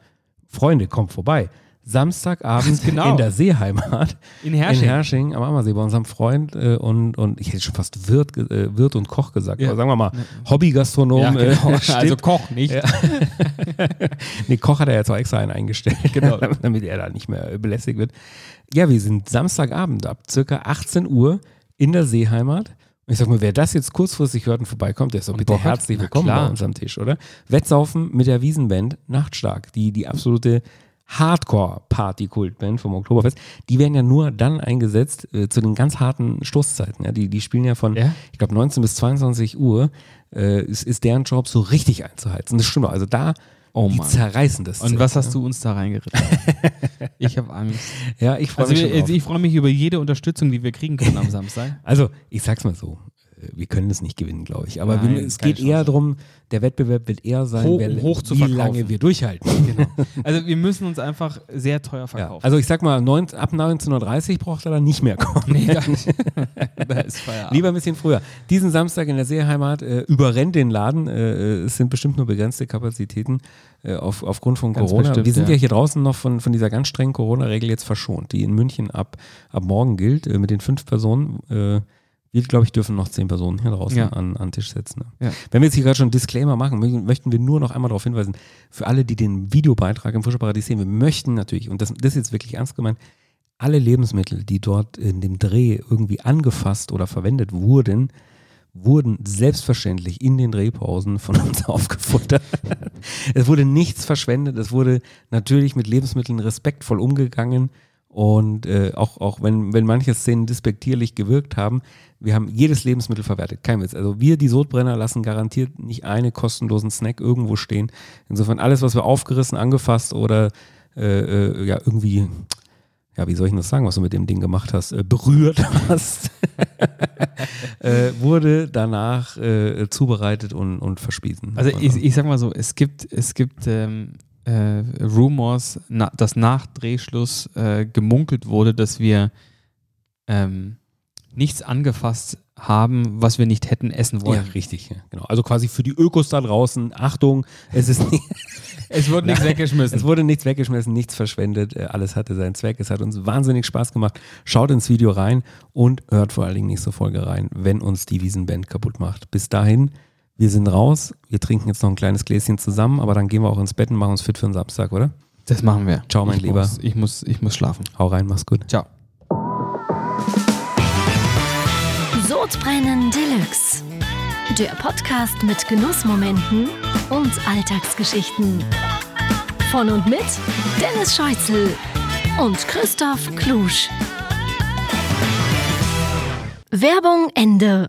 Freunde, kommt vorbei. Samstagabend Genau. in der Seeheimat In Hersching. in Hersching am Ammersee bei unserem Freund äh, und, und ich hätte schon fast Wirt, äh, Wirt und Koch gesagt, Ja. aber sagen wir mal Hobbygastronom. Ja, genau. äh, also. Koch nicht. Ja. nee, Koch hat er jetzt auch extra einen eingestellt, Genau. damit er da nicht mehr äh, belästigt wird. Ja, wir sind Samstagabend ab circa 18 Uhr in der Seeheimat. Und ich sag mal, wer das jetzt kurzfristig hört und vorbeikommt, der ist doch bitte herzlich willkommen bei uns am Tisch, oder? Wettsaufen mit der Wiesenband Nachtstark, die, die absolute Hardcore-Party-Kultband vom Oktoberfest. Die werden ja nur dann eingesetzt äh, zu den ganz harten Stoßzeiten. Ja? Die, die spielen ja von, Ja? ich glaube, 19 bis 22 Uhr äh, ist, ist deren Job so richtig einzuheizen. Das stimmt. Also da, Oh die zerreißen das. Und Zelt, was hast du uns da reingeritten? ich habe Angst. Ja, ich freue Also, mich wir, also ich freue mich über jede Unterstützung, die wir kriegen können am Samstag. Also, ich sag's mal so. Äh, Wir können es nicht gewinnen, glaube ich. Aber Nein, wir, es geht eher darum, der Wettbewerb wird eher sein, Hoch- wer, hoch wie lange wir durchhalten. Genau. Also wir müssen uns einfach sehr teuer Ja. verkaufen. Also ich sag mal, neun, ab 19.30 Uhr braucht er dann nicht mehr kommen. nee, gar nicht. da ist Feierabend. Lieber ein bisschen früher. Diesen Samstag in der Seeheimat äh, überrennt den Laden. Äh, es sind bestimmt nur begrenzte Kapazitäten äh, auf, aufgrund von Ganz Corona. bestimmt, Wir sind ja. ja. hier draußen noch von, von dieser ganz strengen Corona-Regel jetzt verschont, die in München ab, ab morgen gilt, äh, mit den fünf Personen. Wir, glaube ich, dürfen noch zehn Personen hier draußen Ja. an, an Tisch setzen. Ne? Ja. Wenn wir jetzt hier gerade schon einen Disclaimer machen, möchten, möchten wir nur noch einmal darauf hinweisen, für alle, die den Videobeitrag im Frische Paradies sehen, wir möchten natürlich, und das, das ist jetzt wirklich ernst gemeint, alle Lebensmittel, die dort in dem Dreh irgendwie angefasst oder verwendet wurden, wurden selbstverständlich in den Drehpausen von uns aufgefuttert. es wurde nichts verschwendet, es wurde natürlich mit Lebensmitteln respektvoll umgegangen und äh, auch, auch wenn, wenn manche Szenen despektierlich gewirkt haben, wir haben jedes Lebensmittel verwertet, kein Witz. Also wir, die Sodbrenner, lassen garantiert nicht einen kostenlosen Snack irgendwo stehen. Insofern alles, was wir aufgerissen, angefasst oder äh, äh, ja irgendwie ja, wie soll ich das sagen, was du mit dem Ding gemacht hast, äh, berührt hast, äh, wurde danach äh, zubereitet und, und verspiesen. Also ich, ich sag mal so, es gibt, es gibt ähm, äh, Rumors, na, dass nach Drehschluss äh, gemunkelt wurde, dass wir ähm, nichts angefasst haben, was wir nicht hätten essen ja, wollen. richtig, ja, genau. Also quasi für die Ökos da draußen, Achtung, es ist nicht, Es wird nichts weggeschmissen. es wurde nichts weggeschmissen, nichts verschwendet, äh, alles hatte seinen Zweck. Es hat uns wahnsinnig Spaß gemacht. Schaut ins Video rein und hört vor allen Dingen nächste Folge rein, wenn uns die Wiesenband kaputt macht. Bis dahin, wir sind raus. Wir trinken jetzt noch ein kleines Gläschen zusammen, aber dann gehen wir auch ins Bett und machen uns fit für den Samstag, oder? Das machen wir. Ciao, mein ich Lieber. Muss, ich, muss, ich muss schlafen. Hau rein, mach's gut. Ciao. Sodbrennen Deluxe. Der Podcast mit Genussmomenten und Alltagsgeschichten. Von und mit Dennis Scheuzel und Christoph Klusch. Werbung Ende.